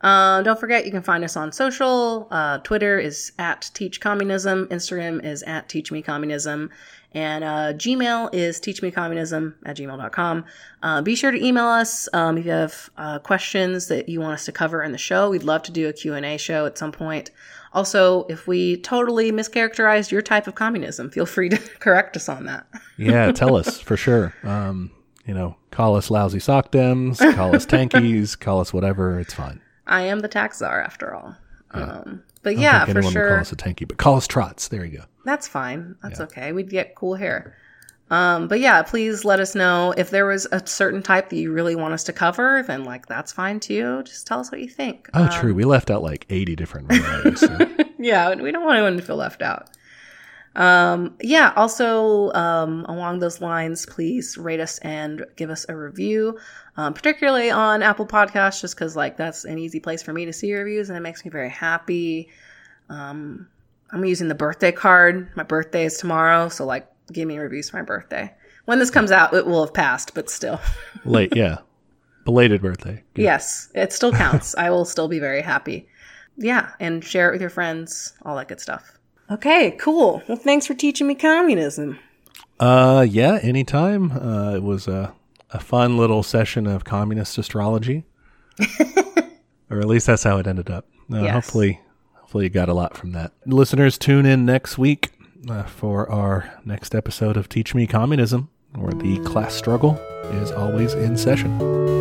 Uh, don't forget, you can find us on social. Uh, Twitter is at Teach Communism. Instagram is at Teach Me Communism. And uh, Gmail is teachmecommunism at gmail.com. Uh, be sure to email us um, if you have uh, questions that you want us to cover in the show. We'd love to do a Q&A show at some point. Also, if we totally mischaracterized your type of communism, feel free to <laughs> correct us on that. Yeah, <laughs> tell us for sure. Um, you know, call us lousy sock dems, call us tankies, call us whatever. It's fine. I am the tax czar after all. Um, but I yeah, for anyone would sure. call us a tankie, but call us trots. There you go. That's fine. That's okay. We'd get cool hair. Um, but yeah, please let us know if there was a certain type that you really want us to cover. Then like that's fine too. Just tell us what you think. Oh, true. We left out like 80 different varieties. so- <laughs> yeah, we don't want anyone to feel left out. Um, yeah. Also, um, along those lines, please rate us and give us a review, um, particularly on Apple Podcasts, just because like that's an easy place for me to see reviews, and it makes me very happy. Um, I'm using the birthday card. My birthday is tomorrow, so like, give me reviews for my birthday. When this comes out, it will have passed, but still. <laughs> Late, yeah. Belated birthday. Good. Yes, it still counts. I will still be very happy. Yeah, and share it with your friends, all that good stuff. Okay, cool. Well, thanks for teaching me communism. Uh, yeah, anytime. Uh, it was a, a fun little session of communist astrology. <laughs> or at least that's how it ended up. Uh, Yes. Hopefully, hopefully you got a lot from that. Listeners, tune in next week. uh, for our next episode of Teach Me Communism, where the class struggle is always in session.